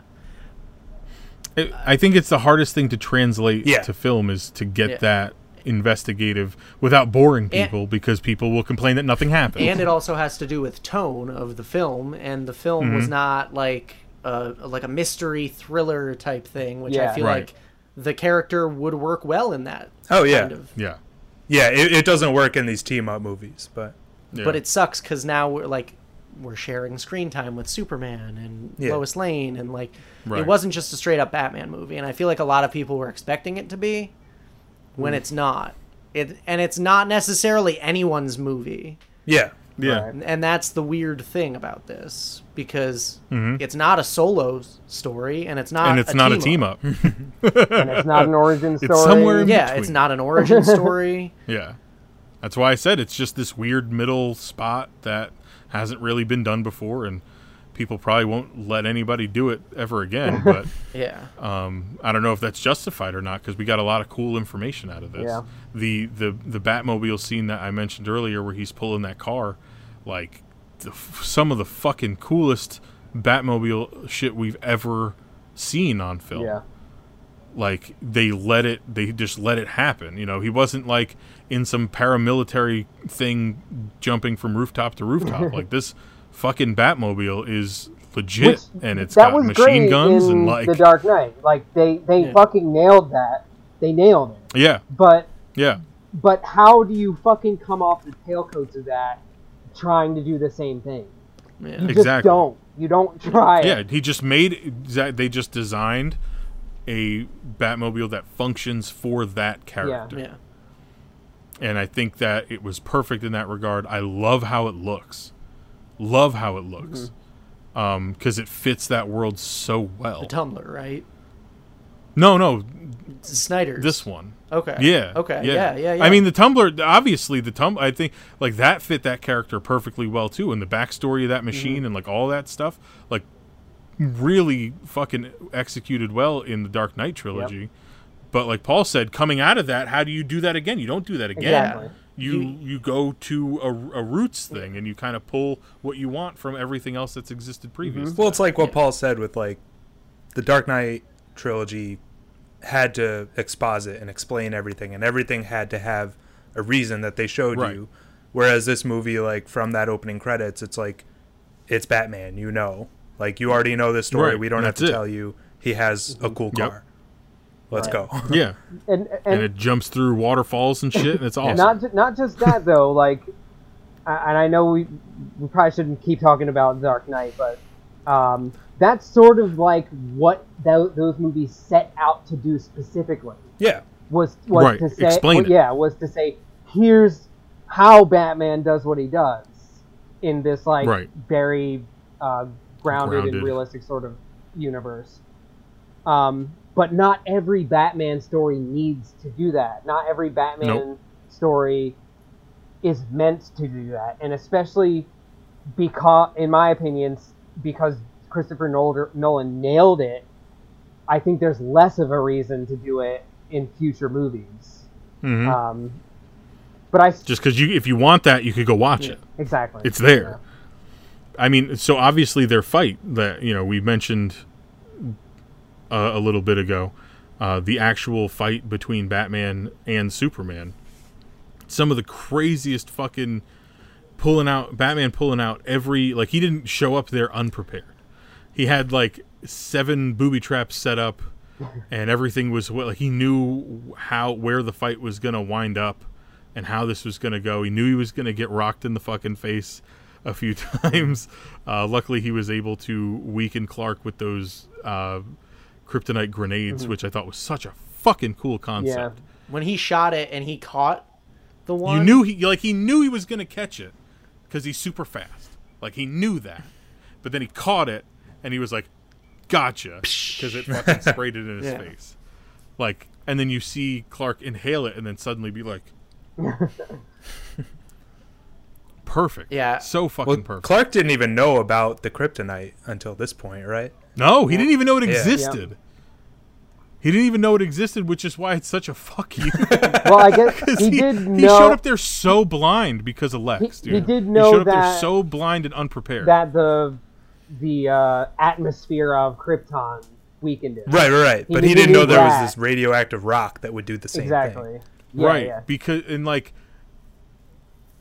It, I think it's the hardest thing to translate Yeah. to film is to get Yeah. that investigative without boring And- people because people will complain that nothing happens. and it also has to do with tone of the film and the film was Mhm. not like a like a mystery thriller type thing which i feel Right. like the character would work well in that Oh yeah, kind of yeah. Yeah. It, it doesn't work in these team up movies, but yeah. but it sucks because now we're like we're sharing screen time with superman and Yeah. lois lane and like Right. it wasn't just a straight up batman movie and i feel like a lot of people were expecting it to be when Mm. it's not it and it's not necessarily anyone's movie yeah, yeah. Right. and that's the weird thing about this because Mhm. it's not a solo story and it's not and it's a not team a team up. and it's not an origin story It's somewhere in- yeah between. it's not an origin story yeah. That's why I said it's just this weird middle spot that hasn't really been done before and people probably won't let anybody do it ever again, but yeah Um, I don't know if that's justified or not because we got a lot of cool information out of this. Yeah. The the the Batmobile scene that I mentioned earlier, where he's pulling that car, like the, some of the fucking coolest Batmobile shit we've ever seen on film. yeah Like they let it, they just let it happen. You know, he wasn't like in some paramilitary thing jumping from rooftop to rooftop. like this fucking Batmobile is legit, Which- and it's that got was machine great guns in and like the dark knight like they they Yeah. fucking nailed that they nailed it yeah, but yeah. But how do you fucking come off the tailcoats of that trying to do the same thing? yeah You just don't. You don't try Yeah, it. he just made they just designed a Batmobile that functions for that character. yeah And I think that it was perfect in that regard. I love how it looks. Love how it looks. Mm-hmm. Um, cuz it fits that world so well. the tumbler right no, no, It's Snyder's this one. Okay Yeah. okay yeah yeah yeah, I mean, the Tumbler, obviously, the Tum. I think like that fit that character perfectly well too, and the backstory of that Mm-hmm. machine and like all that stuff, like really fucking executed well in the Dark Knight trilogy. But like Paul said, coming out of that, how do you do that again? You don't do that again. Exactly. You You- you go to a, a roots thing and you kind of pull what you want from everything else that's existed previous. to Well, it's like what Yeah. Paul said with like the Dark Knight trilogy had to exposit and explain everything, and everything had to have a reason that they showed Right. you. Whereas this movie, like from that opening credits, it's like it's Batman. You know, like you already know this story. Right, We don't have to it. tell you he has a cool Yep. car. Let's Right. go. yeah, and and, and, it jumps through waterfalls and shit, and it's awesome. not ju- not just that though. Like, I- and I know we we probably shouldn't keep talking about Dark Knight, but um, that's sort of like what tho- those movies set out to do specifically. yeah, was was Right, to say explain well, it. yeah was to say here's how Batman does what he does in this like Right. very uh, grounded, Grounded. and realistic sort of universe. Um, but not every Batman story needs to do that. Not every Batman Nope. story is meant to do that, and especially because, in my opinion, because Christopher Nolan, nailed it. I think there's less of a reason to do it in future movies. Mhm. Um, but I Just because you, if you want that, you could go watch it. exactly It's there. I mean, so obviously their fight that you know we mentioned uh, a little bit ago, uh, the actual fight between Batman and Superman. Some of the craziest fucking pulling out Batman pulling out every like he didn't show up there unprepared. He had like seven booby traps set up, and everything was like he knew how where the fight was gonna wind up, and how this was gonna go. He knew he was gonna get rocked in the fucking face a few times. Uh, luckily, he was able to weaken Clark with those uh, kryptonite grenades, which I thought was such a fucking cool concept. Yeah. When he shot it and he caught the one, You knew he like he knew he was gonna catch it because he's super fast. Like he knew that, but then he caught it and he was like, "Gotcha," because it fucking sprayed it in his Yeah. face. Like, and then you see Clark inhale it and then suddenly be like, "Perfect." Yeah. so fucking well, perfect. Clark didn't even know about the kryptonite until this point, right? no, he didn't even know it Yeah. existed. He didn't even know it existed, which is why it's such a fuck you. well i guess 'Cause he, he, did he showed up there so blind because of Lex, He- dude. he did know he showed up there so blind and unprepared. that the the uh, atmosphere of krypton weakened it Right, right, right. He but knew- he he didn't know knew there was this radioactive rock that would do the same exactly thing. Yeah, right yeah. because and like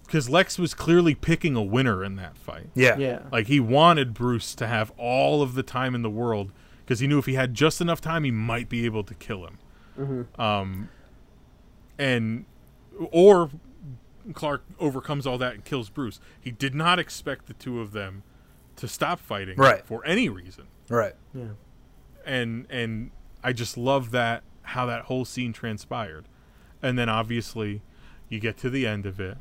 because lex was clearly picking a winner in that fight Yeah. yeah, like he wanted bruce to have all of the time in the world because he knew if he had just enough time he might be able to kill him Mm-hmm. um and or clark overcomes all that and kills bruce he did not expect the two of them to stop fighting Right. for any reason Right. yeah. and and I just love that how that whole scene transpired. And then obviously you get to the end of it.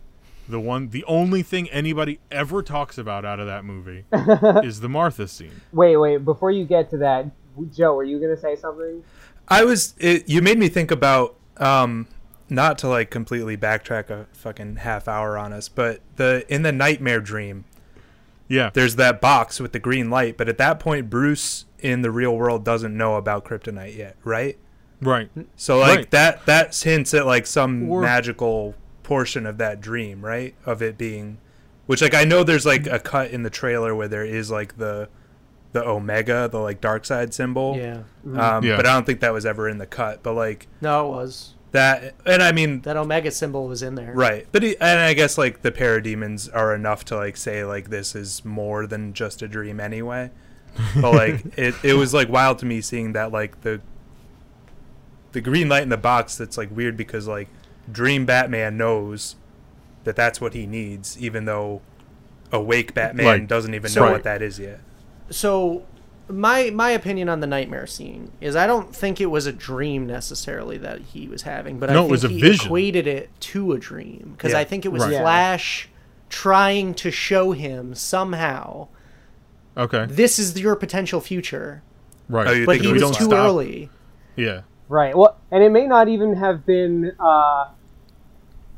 The one the only thing anybody ever talks about out of that movie is the Martha scene. wait wait before you get to that joe were you gonna say something I was. It, you made me think about um, not to like completely backtrack a fucking half hour on us, but the in the nightmare dream, Yeah. there's that box with the green light, but at that point, Bruce in the real world doesn't know about kryptonite yet, right? Right. So like Right. that that hints at like some Or- magical portion of that dream, right? Of it being, which like I know there's like a cut in the trailer where there is like the the omega, the like Darkseid symbol. yeah. Um, Yeah. But I don't think that was ever in the cut. But like No, it was that, and I mean, that Omega symbol was in there. right? But he, and I guess like the parademons are enough to like say like this is more than just a dream anyway. But like it, it was like wild to me seeing that like the the green light in the box. That's like weird because like Dream Batman knows that that's what he needs, even though awake Batman Right. doesn't even So- know what that is yet. So my my opinion on the nightmare scene is I don't think it was a dream necessarily that he was having, but No, I it think was a he vision. equated it to a dream because Yeah. I think it was Right. Flash trying to show him somehow Okay. this is your potential future, Right. Oh, you but think he it was was too stop? early. yeah. Right. Well, and it may not even have been uh,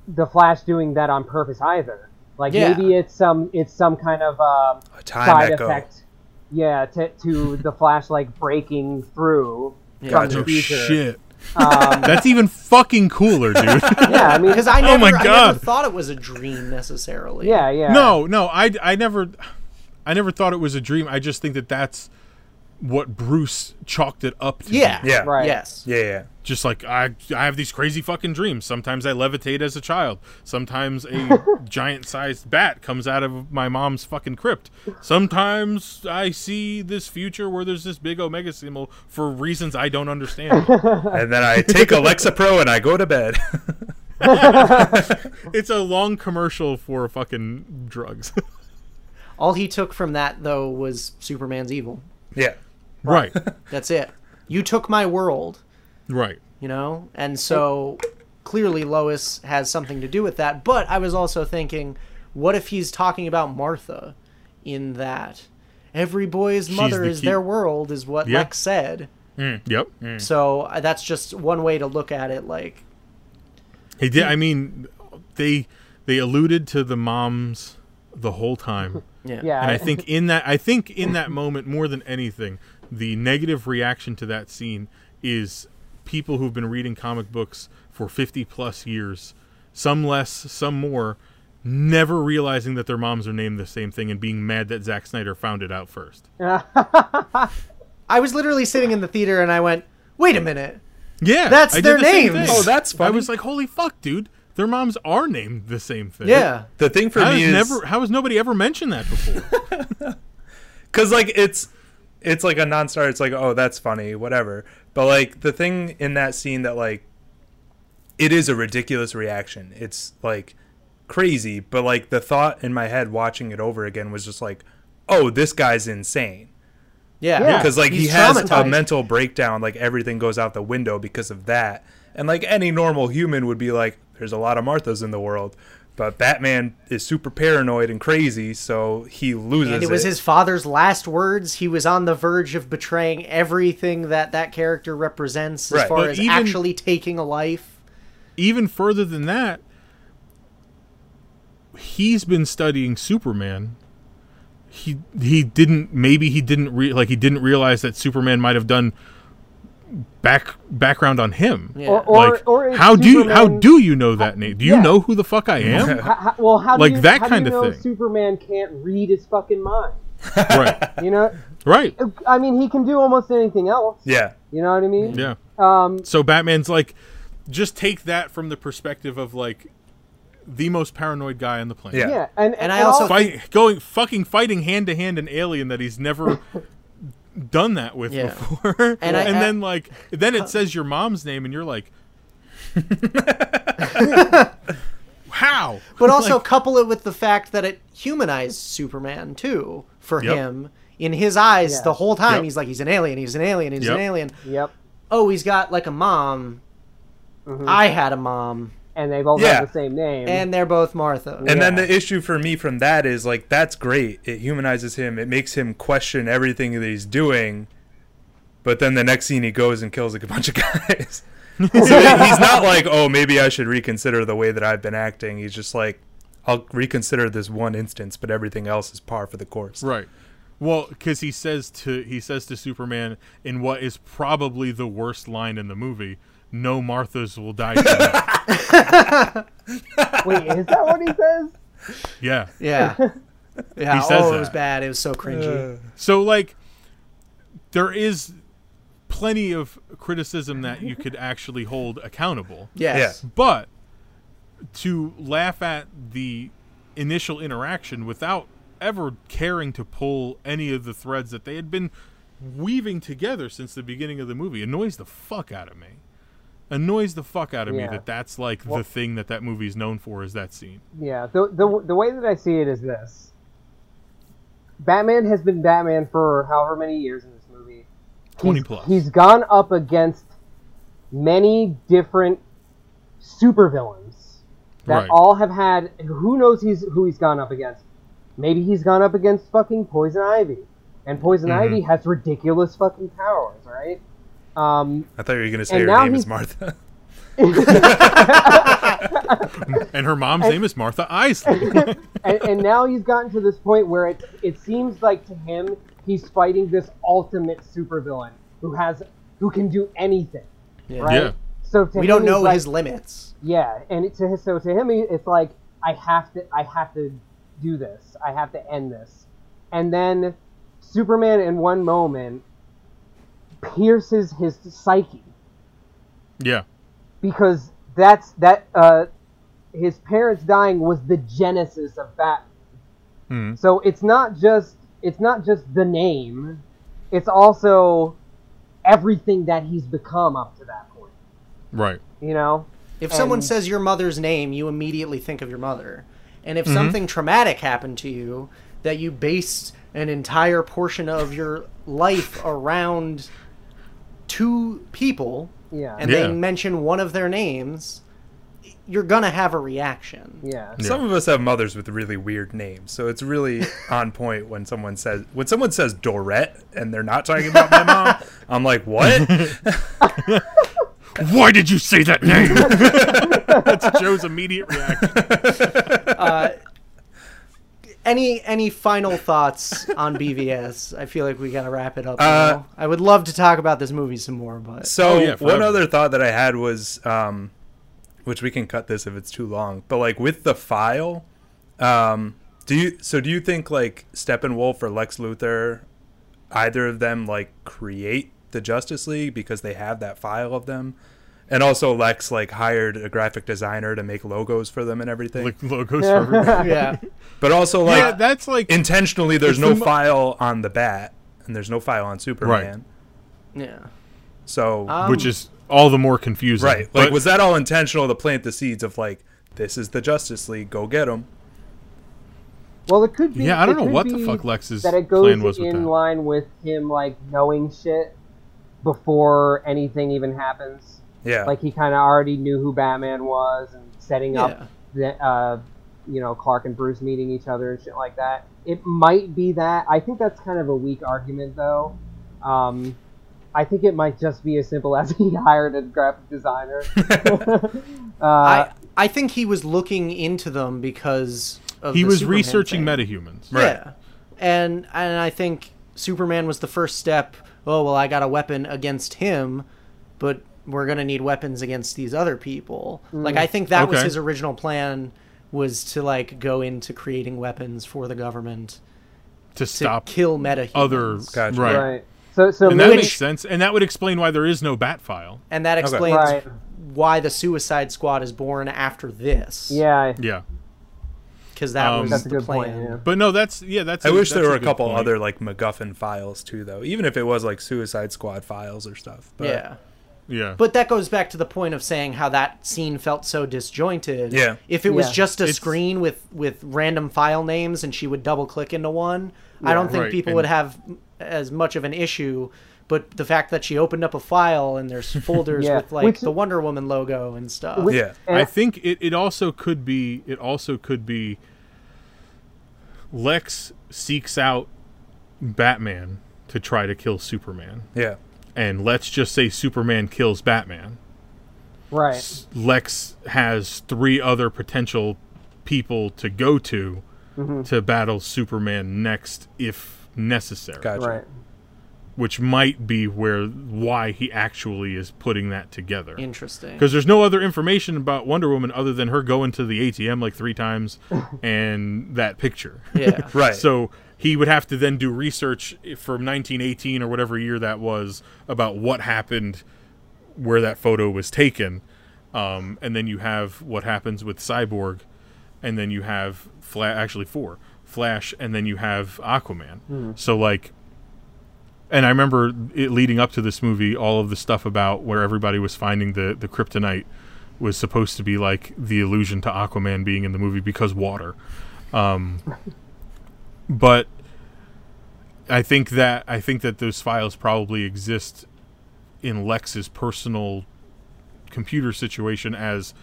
the Flash doing that on purpose either. Like Yeah. maybe it's some it's some kind of um, A time side echo. effect. Yeah, to, to the Flash like breaking through Yeah. from Gotcha. the Oh future. shit. Um, That's even fucking cooler, dude. yeah, I mean, Because I never, Oh my I never thought it was a dream necessarily. yeah, yeah. no, no, I, I never, I never thought it was a dream. I just think that that's what Bruce chalked it up to. Yeah. be. Yeah. Right. Yes. Yeah, yeah. Just like I, I have these crazy fucking dreams. Sometimes I levitate as a child. Sometimes a giant-sized bat comes out of my mom's fucking crypt. Sometimes I see this future where there's this big omega symbol for reasons I don't understand. And then I take a Lexapro and I go to bed. it's a long commercial for fucking drugs. All he took from that though was Superman's evil. yeah. Right, That's it. You took my world, right. you know? And so clearly Lois has something to do with that. But I was also thinking, what if he's talking about Martha in that? Every boy's mother the is key- their world, is what Yeah. Lex said. Yep. So uh, that's just one way to look at it. Like, He did. I mean, they they alluded to the moms the whole time, yeah. Yeah, and I think in that I think in that moment more than anything, the negative reaction to that scene is people who've been reading comic books for fifty plus years, some less, some more, never realizing that their moms are named the same thing and being mad that Zack Snyder found it out first. I was literally sitting in the theater and I went, wait a minute. Yeah, That's I their the names. Oh, that's funny. I was like, holy fuck, dude. Their moms are named the same thing. Yeah. The thing for How me is never how has nobody ever mentioned that before? because like it's it's like a non-starter. It's like oh that's funny, whatever. But like the thing in that scene that like it is a ridiculous reaction. It's like crazy, but like the thought in my head watching it over again was just like, oh, this guy's insane. Yeah. Yeah. because like he has a mental breakdown like everything goes out the window because of that and like any normal human would be like there's a lot of marthas in the world but batman is super paranoid and crazy so he loses And it was his father's last words. He was on the verge of betraying everything that that character represents as Right. far But as even- actually taking a life. Even further than that, he's been studying Superman. He he didn't maybe he didn't re, like he didn't realize that Superman might have done back background on him. Yeah. Or, or, like or is how do you how do you know that name? Do you yeah. know who the fuck I am? How- how- well, how do Like you, that how do kind you of know thing. Superman can't read his fucking mind. right. You know, Right. I mean, he can do almost anything else. yeah You know what I mean? Yeah. Um, So Batman's like just take that from the perspective of like the most paranoid guy on the planet. Yeah. yeah, and And I also- fight going fucking fighting hand to hand an alien that he's never done that with Yeah. before. And And, I- I- then like then it says your mom's name and you're like How? But also Like, couple it with the fact that it humanized Superman too for Yep. him. In his eyes, Yeah. the whole time Yep. he's like he's an alien, he's an alien, he's Yep. an alien. yep. Oh, he's got like a mom. Mhm. I had a mom, And they both Yeah. have the same name. and they're both Martha. and then the issue for me from that is like that's great it humanizes him it makes him question everything that he's doing but then the next scene he goes and kills like a bunch of guys so he's not like oh maybe i should reconsider the way that i've been acting he's just like i'll reconsider this one instance but everything else is par for the course Right. Well, because he says to he says to Superman in what is probably the worst line in the movie, "No Marthas will die." tonight." Wait, is that what he says? yeah. yeah, yeah. He says oh, it was bad. It was so cringy. Uh. So like, there is plenty of criticism that you could actually hold accountable. yes. But to laugh at the initial interaction without ever caring to pull any of the threads that they had been weaving together since the beginning of the movie annoys the fuck out of me. Annoys the fuck out of me that that's like Well- the thing that that movie is known for is that scene. Yeah, the, the the way that I see it is this: Batman has been Batman for however many years in this movie. 20 plus. He's gone up against many different supervillains that Right. all have had. Who knows he's who he's gone up against? Maybe he's gone up against fucking Poison Ivy, and Poison Mm-hmm. Ivy has ridiculous fucking powers, right? Um, i thought you were going to say And her now name is martha And her mom's name is Martha Isley. and, and now he's gotten to this point where it it seems like to him he's fighting this ultimate supervillain who has who can do anything. Yeah. right? Yeah. So to We him, don't know like, his limits. Yeah, and it, to his, so to him, it's like I have to, I have to do this. I have to end this, and then Superman, in one moment, pierces his psyche Yeah. because that's that. Uh, his parents dying was the genesis of Batman. Hmm. So it's not just it's not just the name, it's also everything that he's become up to that point. Right. You know? If someone says your mother's name, you immediately think of your mother. And if Mm-hmm. something traumatic happened to you that you based an entire portion of your life around two people Yeah. and Yeah. they mention one of their names, you're gonna have a reaction. yeah. Some of us have mothers with really weird names, so it's really on point when someone says when someone says Dorette and they're not talking about my mom. I'm like, what? Why did you say that name? That's Joe's immediate reaction. Uh, Any any final thoughts on BVS? I feel like we gotta wrap it up. Uh. I would love to talk about this movie some more, but So Oh, yeah, one other thought that I had was, um, which we can cut this if it's too long, but like with the file, um, do you? So do you think like Steppenwolf or Lex Luthor, either of them like create the Justice League because they have that file of them, and also Lex like hired a graphic designer to make logos for them and everything, like logos for everybody. yeah, but also like yeah, that's like intentionally there's no the mo- file on the Bat and there's no file on Superman. yeah. So Um, which is all the more confusing. Right. Like, But- was that all intentional to plant the seeds of like, this is the Justice League, go get them? Well, it could be. Yeah, I don't know what the fuck Lex's that it goes plan was with in that. line with him like knowing shit before anything even happens. Yeah. Like he kind of already knew who Batman was and setting Yeah. up the, uh, you know, Clark and Bruce meeting each other and shit like that. It might be that. I think that's kind of a weak argument, though. Um, I think it might just be as simple as he hired a graphic designer. uh, I I think he was looking into them because of he the was Superman researching thing. metahumans. Right. Yeah, and and I think Superman was the first step. Oh well, I got a weapon against him, but we're gonna need weapons against these other people. Like I think that was his original plan was to like go into creating weapons for the government To to stop kill meta other Gotcha. right. right. So, so And that maybe, makes sense. And that would explain why there is no bat file. and that explains Right. why the Suicide Squad is born after this. yeah, Yeah. because that Um, was that's a the good plan. point. Yeah. But no, that's yeah, that's I a- wish there were a good couple point. other like MacGuffin files too, though. Even if it was like Suicide Squad files or stuff. But, yeah. Yeah. But that goes back to the point of saying how that scene felt so disjointed. Yeah. If it was Yeah. just a It's- screen with with random file names and she would double click into one, I don't think Right, people and- would have as much of an issue. But the fact that she opened up a file and there's folders Yeah. with like Which- the Wonder Woman logo and stuff. Which- Yeah. and- I think it, it also could be it also could be Lex seeks out Batman to try to kill Superman. Yeah. And let's just say Superman kills Batman. right. Lex has three other potential people to go to Mm-hmm. to battle Superman next if necessary. Gotcha. Right. Which might be where why he actually is putting that together. Interesting. Because there's no other information about Wonder Woman other than her going to the ATM like three times and that picture. Yeah. Right. So he would have to then do research from 1918 or whatever year that was about what happened where that photo was taken. Um, and then you have what happens with Cyborg, and then you have Fla- actually four Flash, and then you have Aquaman. So like, and I remember it leading up to this movie, all of the stuff about where everybody was finding the the kryptonite was supposed to be like the allusion to Aquaman being in the movie because water. Um, but I think that I think that those files probably exist in Lex's personal computer situation as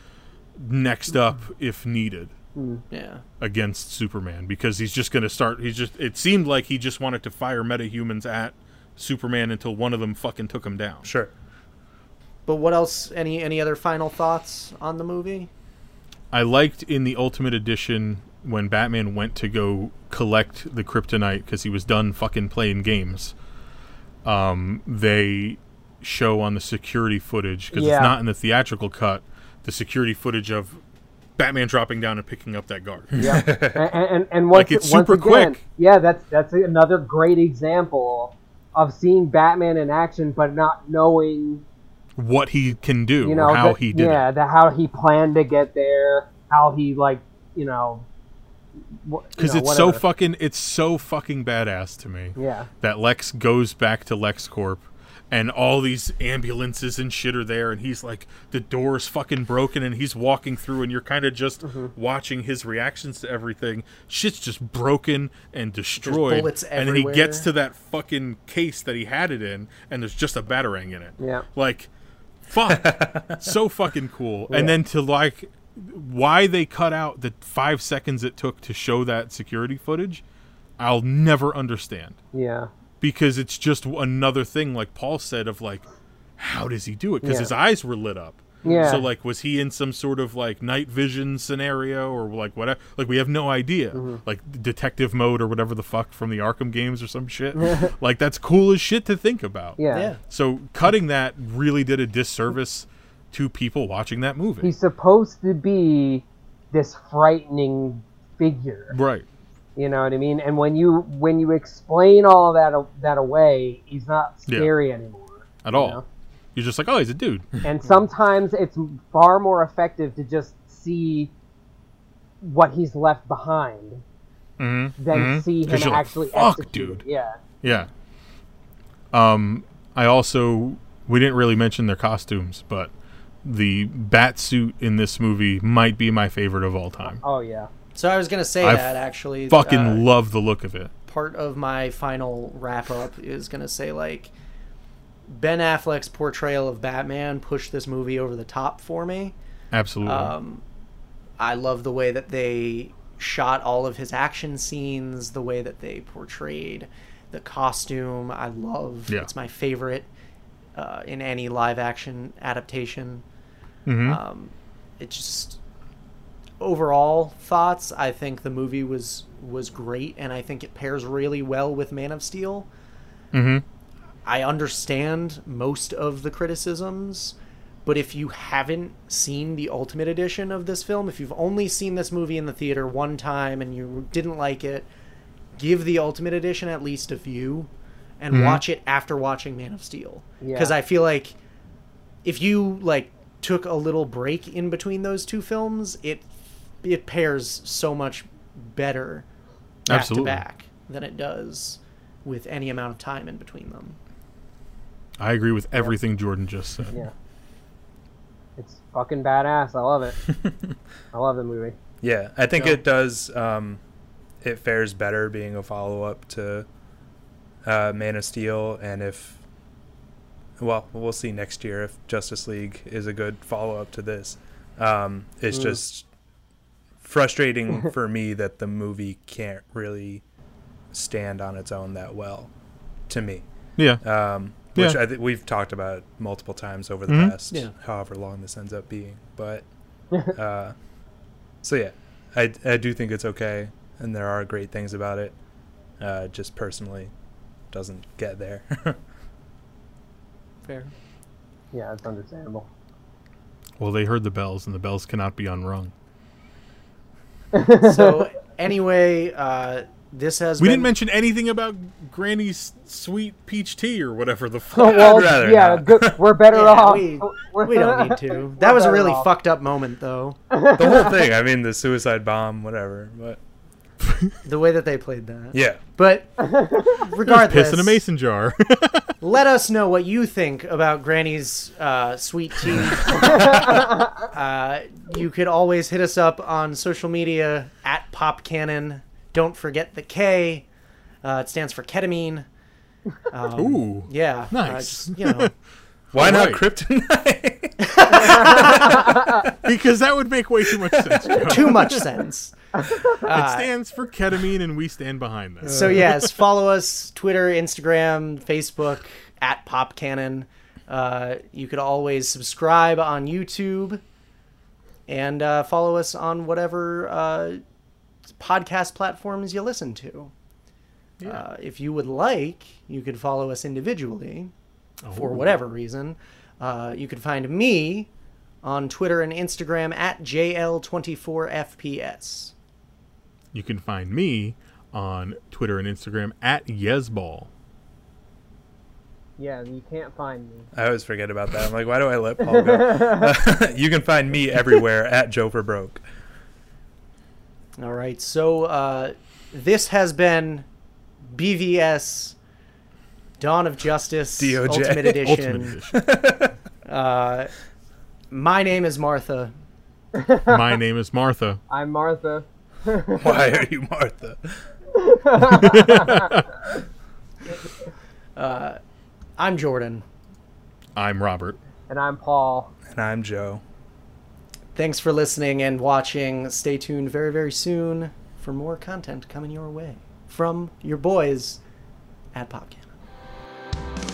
next up if needed mm. Yeah. against Superman because he's just going to start he's just it seemed like he just wanted to fire metahumans at Superman until one of them fucking took him down. Sure. But what else? Any any other final thoughts on the movie? I liked in the Ultimate Edition when Batman went to go collect the kryptonite because he was done fucking playing games. Um, they show on the security footage because Yeah. it's not in the theatrical cut. The security footage of Batman dropping down and picking up that guard. Yeah, and and, and once, Like, it's once super again, quick. Yeah, that's that's another great example of seeing Batman in action, but not knowing, what he can do, you know, how that- he did yeah, it. the, how he planned to get there, how he like, you know, Because it's so fucking, it's so fucking badass to me. Yeah, that Lex goes back to LexCorp and all these ambulances and shit are there and he's like the door's fucking broken and he's walking through and you're kind of just Mm-hmm. watching his reactions to everything. Shit's just broken and destroyed bullets and then he gets to that fucking case that he had it in and there's just a batarang in it. Yeah, like fuck. So fucking cool. And then to like why they cut out the five seconds it took to show that security footage i'll never understand yeah, because it's just another thing like paul said of like how does he do it because Yeah. his eyes were lit up Yeah. so like was he in some sort of like night vision scenario or like whatever like we have no idea Mm-hmm. like detective mode or whatever the fuck from the arkham games or some shit like that's cool as shit to think about yeah. Yeah. so cutting that really did a disservice to people watching that movie He's supposed to be this frightening figure. right You know what I mean? And when you when you explain all of that that away, he's not Yeah. scary anymore. at all know? you're just like oh he's a dude And sometimes it's far more effective to just see what he's left behind mm-hmm. than see him you're like, actually "Fuck, execute. dude." Yeah. Yeah. Um, I also we didn't really mention their costumes, but the bat suit in this movie might be my favorite of all time. Oh yeah. So I was gonna say I that actually. Fucking uh, love the look of it. part of my final wrap up is gonna say like Ben Affleck's portrayal of Batman pushed this movie over the top for me. Absolutely. Um, I love the way that they shot all of his action scenes, the way that they portrayed the costume. I love. Yeah. It's my favorite uh, in any live action adaptation. Mhm. Um, it just overall thoughts. I think the movie was was great, and I think it pairs really well with Man of Steel. Mhm. I understand most of the criticisms, but if you haven't seen the Ultimate Edition of this film, if you've only seen this movie in the theater one time and you didn't like it, give the Ultimate Edition at least a view and watch it after watching Man of Steel. Yeah. Because I feel like if you like took a little break in between those two films, it it pairs so much better back Absolutely. to back than it does with any amount of time in between them. I agree with everything Jordan just said. Yeah. It's fucking badass. I love it. I love the movie. Yeah, I think Yeah. it does. Um, it fares better being a follow up to uh, Man of Steel, and if well, we'll see next year if Justice League is a good follow up to this. Um, it's Mm. just frustrating for me that the movie can't really stand on its own that well. To me, Yeah. um, which Yeah. I think we've talked about multiple times over the Mhm. past Yeah. however long this ends up being. But uh, so yeah, I I do think it's okay, and there are great things about it. Uh, just personally, doesn't get there. Fair. Yeah, it's understandable. Well, they heard the bells, and the bells cannot be unrung. So anyway, uh, this has We been didn't mention anything about Granny's sweet peach tea or whatever the Oh, fuck. well, yeah, good. We're better Yeah, off. we- We're- we don't need to. That was a really off. fucked up moment though. the whole thing. I mean, the suicide bomb, whatever. But The way that they played that. yeah, But regardless, Piss in a mason jar. let us know what you think about Granny's uh, sweet tea. uh, you could always hit us up on social media at Pop Cannon. Don't forget the K. Uh, it stands for ketamine. Um, Ooh. Yeah. uh, Nice. just, you know, why not Alright. kryptonite? because that would make way too much sense. Joe. too much sense. It stands for ketamine, and we stand behind that. So yes, follow us Twitter, Instagram, Facebook at Pop Cannon. Uh, you could always subscribe on YouTube and uh, follow us on whatever uh, podcast platforms you listen to. Uh, if you would like, you could follow us individually. for Oh. whatever reason. Uh, you could find me on Twitter and Instagram at JL24FPS. You can find me on Twitter and Instagram at Yesball. Yeah, you can't find me. I always forget about that. I'm like, why do I let Paul go? you can find me everywhere at Joe for Broke. All right, so uh, this has been BVS Dawn of Justice DOJ. Ultimate Edition. Ultimate Edition. Uh, my name is Martha. My name is Martha. I'm Martha. Why are you Martha? Uh, I'm Jordan. I'm Robert. And I'm Paul. And I'm Joe. Thanks for listening and watching. Stay tuned very, very soon for more content coming your way from your boys at Popcast.